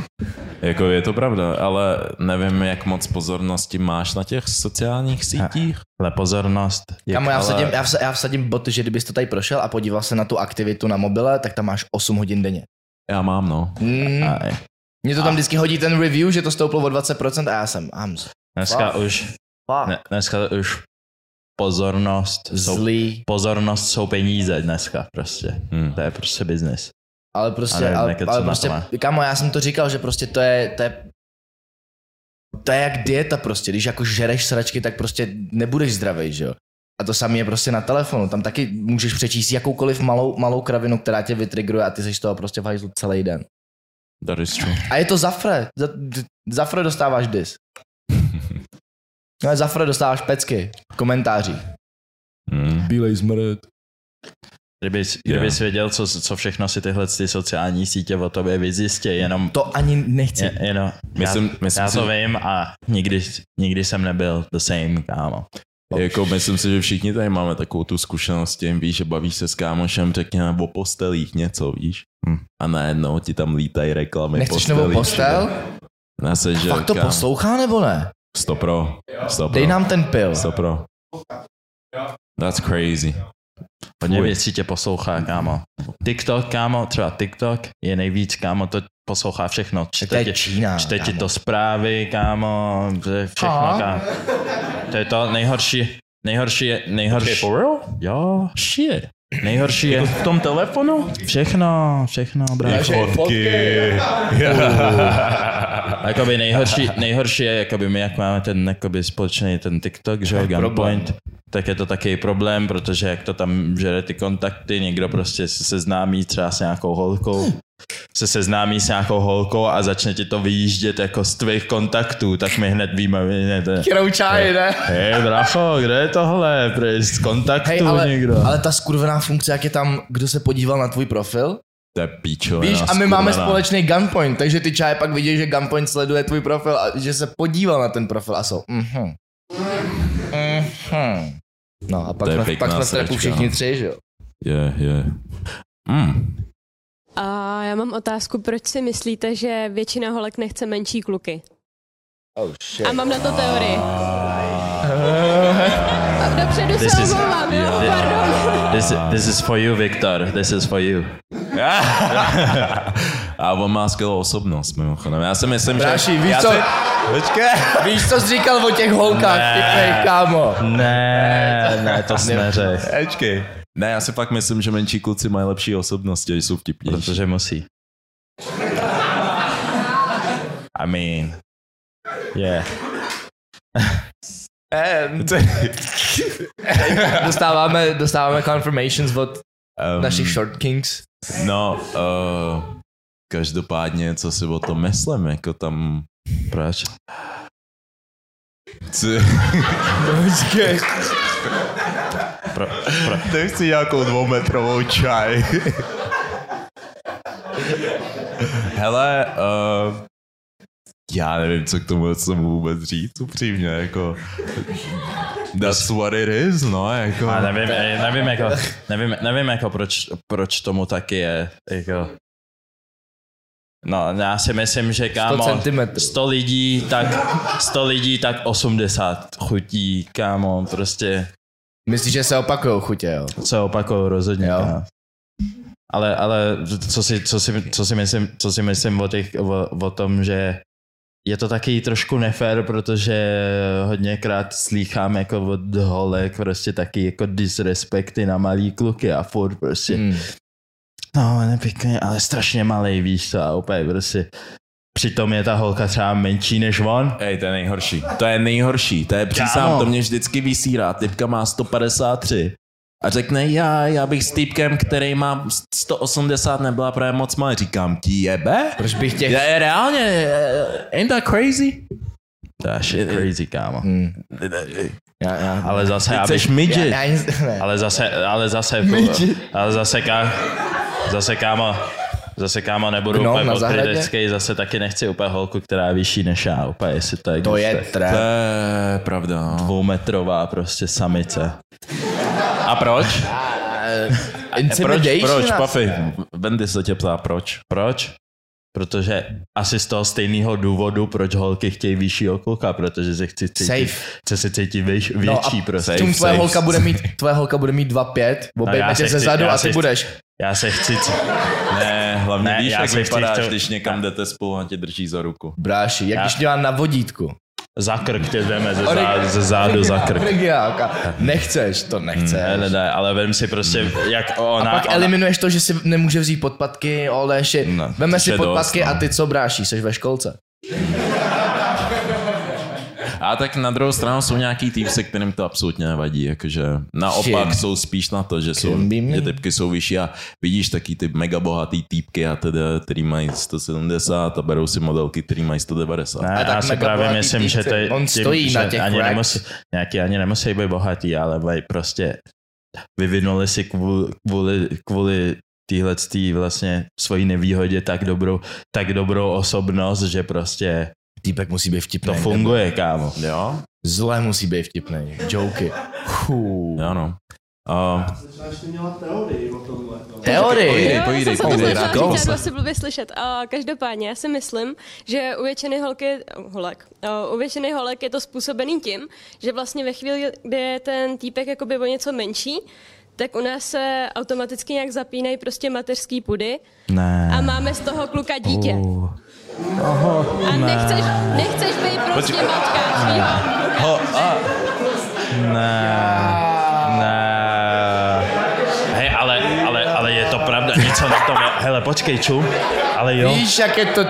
Jako je to pravda, ale nevím, jak moc pozornosti máš na těch sociálních sítích. ale pozornost. je- Kamo, já ale- vsadím, já, vsadím, já vsadím bot, že kdybys to tady prošel a podíval se na tu aktivitu na mobile, tak tam máš 8 hodin denně. Já mám, no. Mm. Aj. Mně to tam vždycky hodí ten review, že to stouplo o 20% a já jsem, I'm Dneska Fuck. už, fuck. ne, dneska už pozornost, jsou, zlý, pozornost jsou peníze dneska prostě. Hmm. To je prostě business. Ale prostě, nevím, ale, ale prostě, kamo, já jsem to říkal, že prostě to je, to je, to je jak dieta prostě, když jako žereš sračky, tak prostě nebudeš zdravý, že jo. A to samé je prostě na telefonu, tam taky můžeš přečíst jakoukoliv malou, malou kravinu, která tě vytrigruje a ty jsi z toho prostě v hajzlu celý den. That is true. A je to zafre, za, zafre dostáváš dis. No, zafre dostáváš pecky, komentáři. Hmm. Bílej zmrt. Kdybys, kdybys věděl, co, co všechno si tyhle ty sociální sítě o tobě vyzjistí, jenom To ani nechci. Je, jenom, Myslím- já, myslím já si- to vím a nikdy, nikdy jsem nebyl the same, kámo. Jako myslím si, že všichni tady máme takovou tu zkušenost s tím, víš, že bavíš se s kámošem, řekněme o postelích něco, víš. Hm. A najednou ti tam lítají reklamy Nechceš postelí. novou postel? Já se, že Fakt to kámo, poslouchá nebo ne? Stopro. Stopro. Dej nám ten pil. Stopro. That's crazy. Hodně věcí tě poslouchá, kámo. TikTok, kámo, třeba TikTok je nejvíc, kámo, to poslouchá všechno. Tak to Čte je Čína. čte ti to zprávy, kámo, to je všechno, Aha. kámo. To je to nejhorší, nejhorší je, nejhorší, for real? jo, Shit. nejhorší je, V tom telefonu? všechno, všechno, brácho. Fotky. A jakoby nejhorší, nejhorší je, jakoby my jak máme ten jakoby společný ten TikTok, že jo, Gunpoint. Tak je to taky problém, protože jak to tam žere ty kontakty, někdo prostě se seznámí třeba s nějakou holkou, se seznámí s nějakou holkou a začne ti to vyjíždět jako z tvých kontaktů, tak my hned víme, ne, to je, Kroučáj, ne? hej bracho, kde je tohle, z kontaktu Hej, ale, někdo. ale ta skurvená funkce, jak je tam, kdo se podíval na tvůj profil? To je píčovina. Víš, a my máme společný gunpoint, takže ty čaje pak vidí, že gunpoint sleduje tvůj profil a že se podíval na ten profil a jsou mhm. Mhm. No a pak jsme, pak jsme v všichni tři, že jo? Je, je. Mm. A já mám otázku, proč si myslíte, že většina holek nechce menší kluky? Oh shit. A mám na to teorii. Dopředu This se is- omlouvám, jo, Yeah. pardon. This, this is for you, Viktor, this is for you. a on má skvělou osobnost, mimochodem. Já si myslím, Bráši, že... víš já co? Si... Počkej. Víš, co jsi říkal o těch holkách, ty kámo? Ne, ne, to jsi neřekl. Počkej. Ne, já si fakt myslím, že menší kluci mají lepší osobnosti a jsou vtipnější. Protože musí. I mean, yeah. And... dostáváme, dostáváme confirmations od Um, našich short kings. No, uh, každopádně, co si o tom myslím, jako tam... Proč? Co... Počkej. Pro, pro, Nechci nějakou dvoumetrovou čaj. Hele, uh, Já nevím, co k tomu co mu vůbec říct, upřímně, jako... That's what it is, no, jako... A nevím, eh, nevím, jako, nevím, nevím jako proč, proč tomu taky je, jako... No, já si myslím, že kámo, 100 centimetrů. 100 lidí, tak 100 lidí, tak 80 chutí, kámo, prostě Myslíš, že se opakují chutě, jo? se opakují rozhodně. Jo. kámo. Ale, ale co si, co si, co si myslím, co si myslím o, těch, o, o tom, že je to taky trošku nefér, protože hodněkrát slýchám jako od holek prostě taky jako disrespekty na malý kluky a furt prostě Hmm. No, ne pěkně, ale strašně malý, víš co, a úplně prostě. Přitom je ta holka třeba menší než on. Ej, to je nejhorší. To je nejhorší. To je přísám, to mě vždycky vysírá. Typka má 153. A řekne, já, já bych s týpkem, který má 180, nebyla právě moc malý. Říkám, ti jebe? Proč bych těch... Já je reálně, ain't that crazy? To je shit crazy, kámo. Hmm. Já, já, Ale zase, Ty já chceš bych, midget. já, já, ne. ale zase, ale zase, ale zase, ká, zase kámo, zase kámo, nebudu Gnom úplně pokrytecký, zase taky nechci úplně holku, která je vyšší než já, úplně jestli to je, To je trap. To je pravda. no. dvoumetrová prostě samice. A proč? Proč, Intimidation proč, asi. Pafy? Vendy se tě ptá, proč? Proč? Protože asi z toho stejného důvodu, proč holky chtějí vyššího kluka, protože se chci cítit, Safe. chce se cítit věš, No větší a prostě. safe. Tvoje safe. holka bude mít, tvoje holka bude mít 2,5, obejme já tě se ze chci- zadu a ty chci- budeš. Já se chci, Ne, hlavně Ne, víš, jak se chci vypadáš, chtěl- když někam jdete spolu a tě drží za ruku. Bráši, jak Já- když dělá na vodítku. Za krk tě jdeme ze, zá, ze zádu za krk. Originálka. Nechceš, to nechceš. Ne, ne, ne, ale vem si prostě, jak A ona, pak ona, eliminuješ to, že si nemůže vzít podpatky, shit. No, Veme si podpatky dost, no. a ty co bráší, jsi ve školce. A tak na druhou stranu jsou nějaký týpci, kterým to absolutně nevadí, jakože naopak Čím? jsou spíš na to, že jsou, že typky jsou vyšší a vidíš taky ty mega bohatý týpky a teda, který mají 170 a berou si modelky, který mají 190. ne, A tak já si právě myslím, že týpci, to je on tím, stojí že na těch ani racks. nemusí, nějaký ani nemusí být bohatý, ale mají prostě vyvinuli si kvůli, kvůli, kvůli téhle vlastně svojí nevýhodě tak dobrou, tak dobrou osobnost, že prostě Týpek musí být vtipný. to funguje, kámo. Jo? Zle musí být vtipný. Joky. Chů. Jo, no. Uh, teorii o tomhle. Teorie. Povídej, povídej, jsem se povídej, to jak vlastně blbě slyšet. A každopádně, já si myslím, že u většiny holky, holek, u většiny holek je to způsobený tím, že vlastně ve chvíli, kdy je ten týpek jakoby o něco menší, tak u nás se automaticky nějak zapínají prostě mateřský pudy Ne. a máme z toho kluka dítě. A nechceš, nechceš být prostě matka svýho Ho, a... Ne. Ne. Hej, ale, ale, ale je to pravda, něco na tom je. Hele, počkej, čum. Ale jo. Víš, jak je to...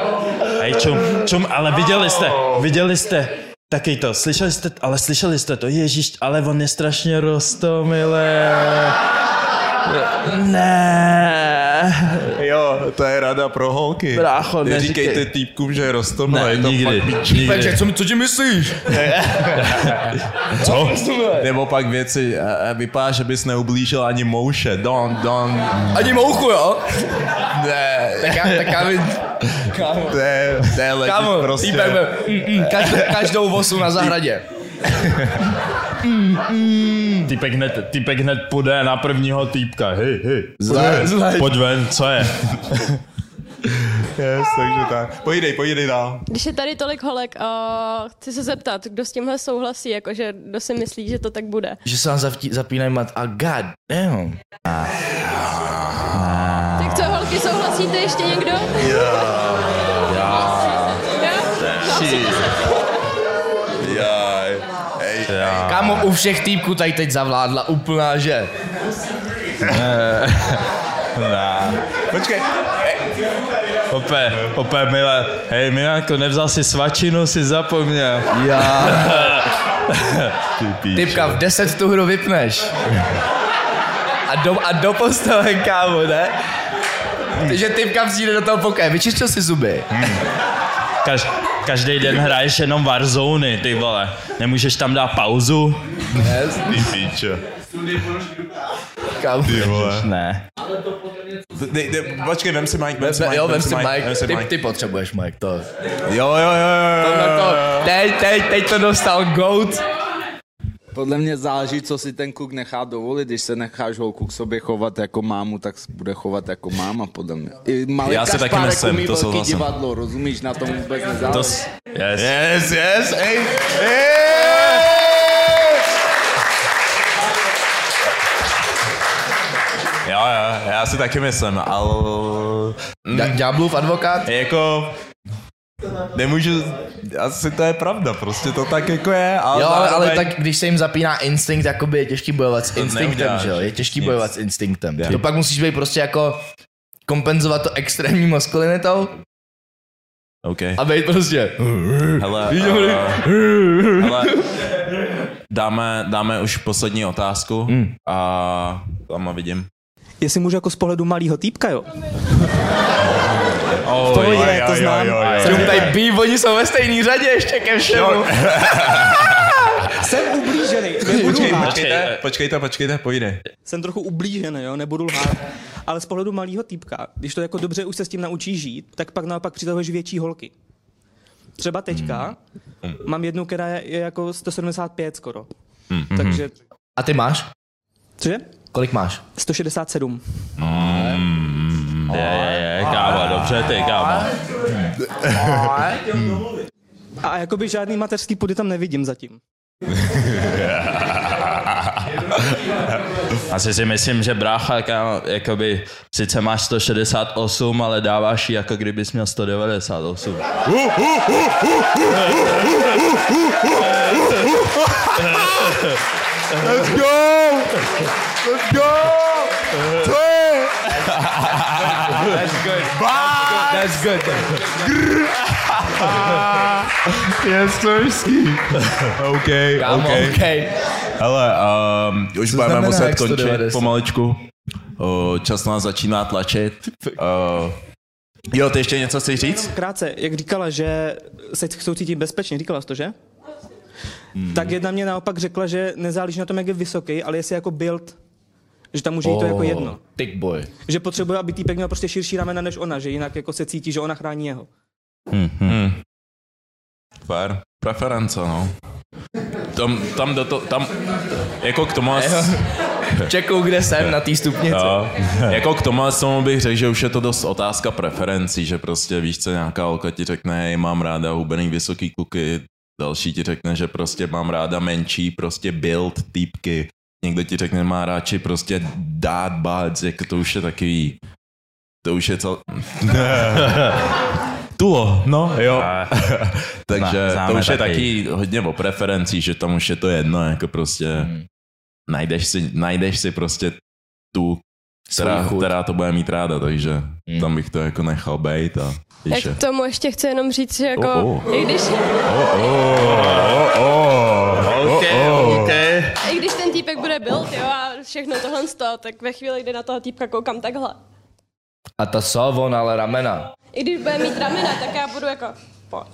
Hej, čum, čum, ale viděli jste, viděli jste. Taky to, slyšeli jste, ale slyšeli jste to, Ježíš, ale on je strašně rostomilé. Ne. jo, to je rada pro holky. Brácho, neříkej. Neříkejte týpkům, že. Ne, je to nikdy. fakt nikdy. Takže, co, co ti myslíš? Co? Nebo pak věci, eh, vypadá, že bys neublížil ani mouše. Don, don. Ani mouchu, jo? Ne. Tak já, tak já vím, kámo. To je, to je prostě. týpek, mm, mm, každou, každou vosu na zahradě. Týpek hned, týpek hned půjde na prvního týpka. Hej, hej. Zle, zle. Pojď ven, co je? Yes, takže tak. Pojídej, pojídej dál. Když je tady tolik holek, uh, chci se zeptat, kdo s tímhle souhlasí, jakože kdo si myslí, že to tak bude. Že se vám zavtí, zapínají mat a god damn. Tak co, holky, souhlasíte ještě někdo? Jo. Jaj. Kámo, u všech týpků tady teď zavládla úplná, že? Počkej. Opé, opé, milé. Hej, Milanko, nevzal si svačinu, si zapomněl. Já. Ty. Typka, v 10 tu hru vypneš. A do, a do postele, kámo, ne? Takže typka přijde do toho pokoje, vyčišťil si zuby. Kaž, každý den hraješ jenom Warzone, ty vole. Nemůžeš tam dát pauzu? Ty píče. kámo. Ty vole. Ne. Dej, dej, počkej, vem si mic, vem si mic, jo, vem si mic, Mike, ty, ty potřebuješ Mike, to. Jo, jo, jo, jo, jo, to, jo, to jo. teď, teď, teď to dostal GOAT. Podle mě záleží, co si ten kluk nechá dovolit. Když se necháš holku k sobě chovat jako mámu, tak bude chovat jako máma, podle mě. I malý Já si taky umí to souhlasím. divadlo, rozumíš, na tom vůbec To nezáleží. s... Yes. Yes, yes, ej, ej. Jo, jo, já si taky myslím, ale... Mm. Ďáblův advokát? Jako... Nemůžu, asi to je pravda, prostě to tak jako je. Ale jo, ale, ale tak když se jim zapíná instinkt, jakoby je těžký bojovat s instinktem, že jo? Je těžký nic. bojovat s instinktem. Je. To pak musíš být prostě jako kompenzovat to extrémní maskulinitou OK. a být prostě... Hele, uh, hele, dáme, dáme už poslední otázku Hmm. a tam vidím. Jestli můžu jako z pohledu malého týpka, jo? Oh, to je, to znám. Jsem tady býv, oni jsou ve stejné řadě ještě ke všemu. Jsem ublížený, nebudu Počkej, lhát. počkejte, počkejte, počkejte, pojde. Jsem trochu ublížený, jo, nebudu lhát. Ale z pohledu malého týpka, když to jako dobře už se s tím naučí žít, tak pak naopak přitahuješ větší holky. Třeba teďka mám jednu, která je, je jako 175 skoro. Hmm. Takže, A ty máš? cože? Kolik máš? 167. Je, je, je, kámo, dobře ty, kámo. A jakoby žádný mateřský pudy tam nevidím zatím. Asi si myslím, že brácha, kámo, jakoby, sice máš 168, ale dáváš ji, jako kdybys měl 198. Let's go! Let's go! To je! That's good. That's good. Je stožský. OK, Kámo, OK. okay. Hele, um, už Co budeme muset končit 190? pomaličku. Uh, čas nás začíná tlačit. Uh, jo, ty ještě něco chceš říct? Krátce, jak říkala, že se chcou cítit bezpečně, říkala jsi to, že? Hmm. Tak jedna mě naopak řekla, že nezáleží na tom, jak je vysoký, ale jestli jako build, že tam může jít to jako Oh, jedno. Big boy. Že potřebuje, aby týpek měl prostě širší ramena než ona, že jinak jako se cítí, že ona chrání jeho. Hmm. Fair. Preference, no. Tam, tam do to, tam, jako k tomu... Čekou, kde jsem na té stupnici. Jo. jako k tomu, tomu bych řekl, že už je to dost otázka preferencí, že prostě víš co, nějaká holka ti řekne, hej, mám ráda hubený vysoký kuky, další ti řekne, že prostě mám ráda menší, prostě build týpky, někdo ti řekne, má radši prostě dát bác, jako to už je takový, to už je cel... Tulo, no jo. Takže to už je taky. taky hodně o preferencí, že tam už je to jedno, jako prostě Hmm. najdeš, si, najdeš si prostě tu, která, která to bude mít ráda, takže Hmm. tam bych to jako nechal bejt a Já víš, k tomu ještě chci jenom říct, že jako, Oh, oh. i když, OK, OK. i když ten bude build, jo, a všechno tohle z toho, tak ve chvíli, kdy na toho týpka koukám takhle. A to co, on ale ramena. I když bude mít ramena, tak já budu jako, pojď.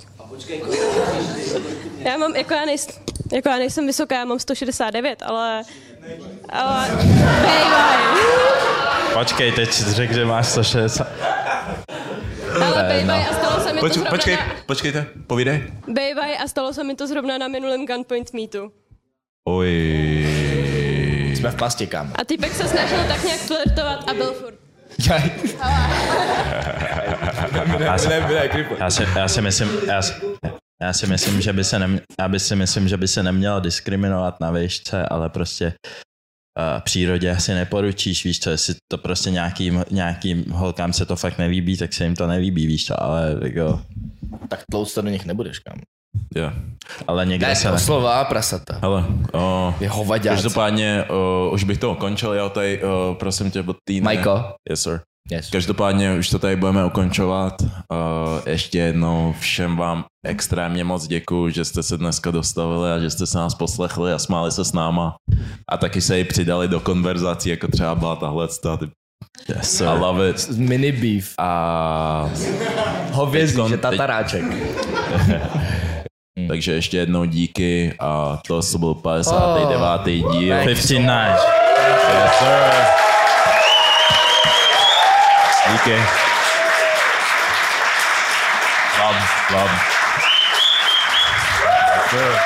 Já mám, jako já, nejsem, jako já nejsem vysoká, já mám 169, ale, ale, bejvaj, Počkej, teď řekl, že máš 160. ale Eh, bejvaj no. a stalo se mi to Poč, zrovna počkej, na, počkejte, povídej. bejvaj a stalo se mi to zrovna na minulém Gunpoint meetu. Oj. Jsme v pasti, kam. A týpek se snažil tak nějak flirtovat a byl furt. Já si, já si, já si myslím, já si, já si myslím, že by se nem, já by si myslím, že by se nemělo diskriminovat na výšce, ale prostě uh, přírodě asi neporučíš, víš co, jestli to prostě nějakým, nějakým holkám se to fakt nelíbí, tak se jim to nelíbí, víš co, ale jako, Tak tlouc to do nich nebudeš, kam. Jo. ale někde Ne, se... to slova prasata. Hele, o, Je hovaďáci. každopádně o, už bych to ukončil, jo, tady, o, prosím tě, od týdne. Majko. Yes, sir. Yes. Každopádně už to tady budeme ukončovat. Uh, ještě jednou všem vám extrémně moc děkuji, že jste se dneska dostavili a že jste se nás poslechli a smáli se s náma. A taky se i přidali do konverzací, jako třeba byla tahle ty Yes, sir. I love it. Mini beef. A Hovězí, Teďkon- že tataráček. Hmm. Takže ještě jednou díky a to se byl 59. Oh, díl. 59. Yes, sir. Díky. Love, love. Yes, sir.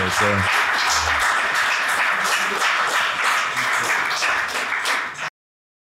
Yes, sir.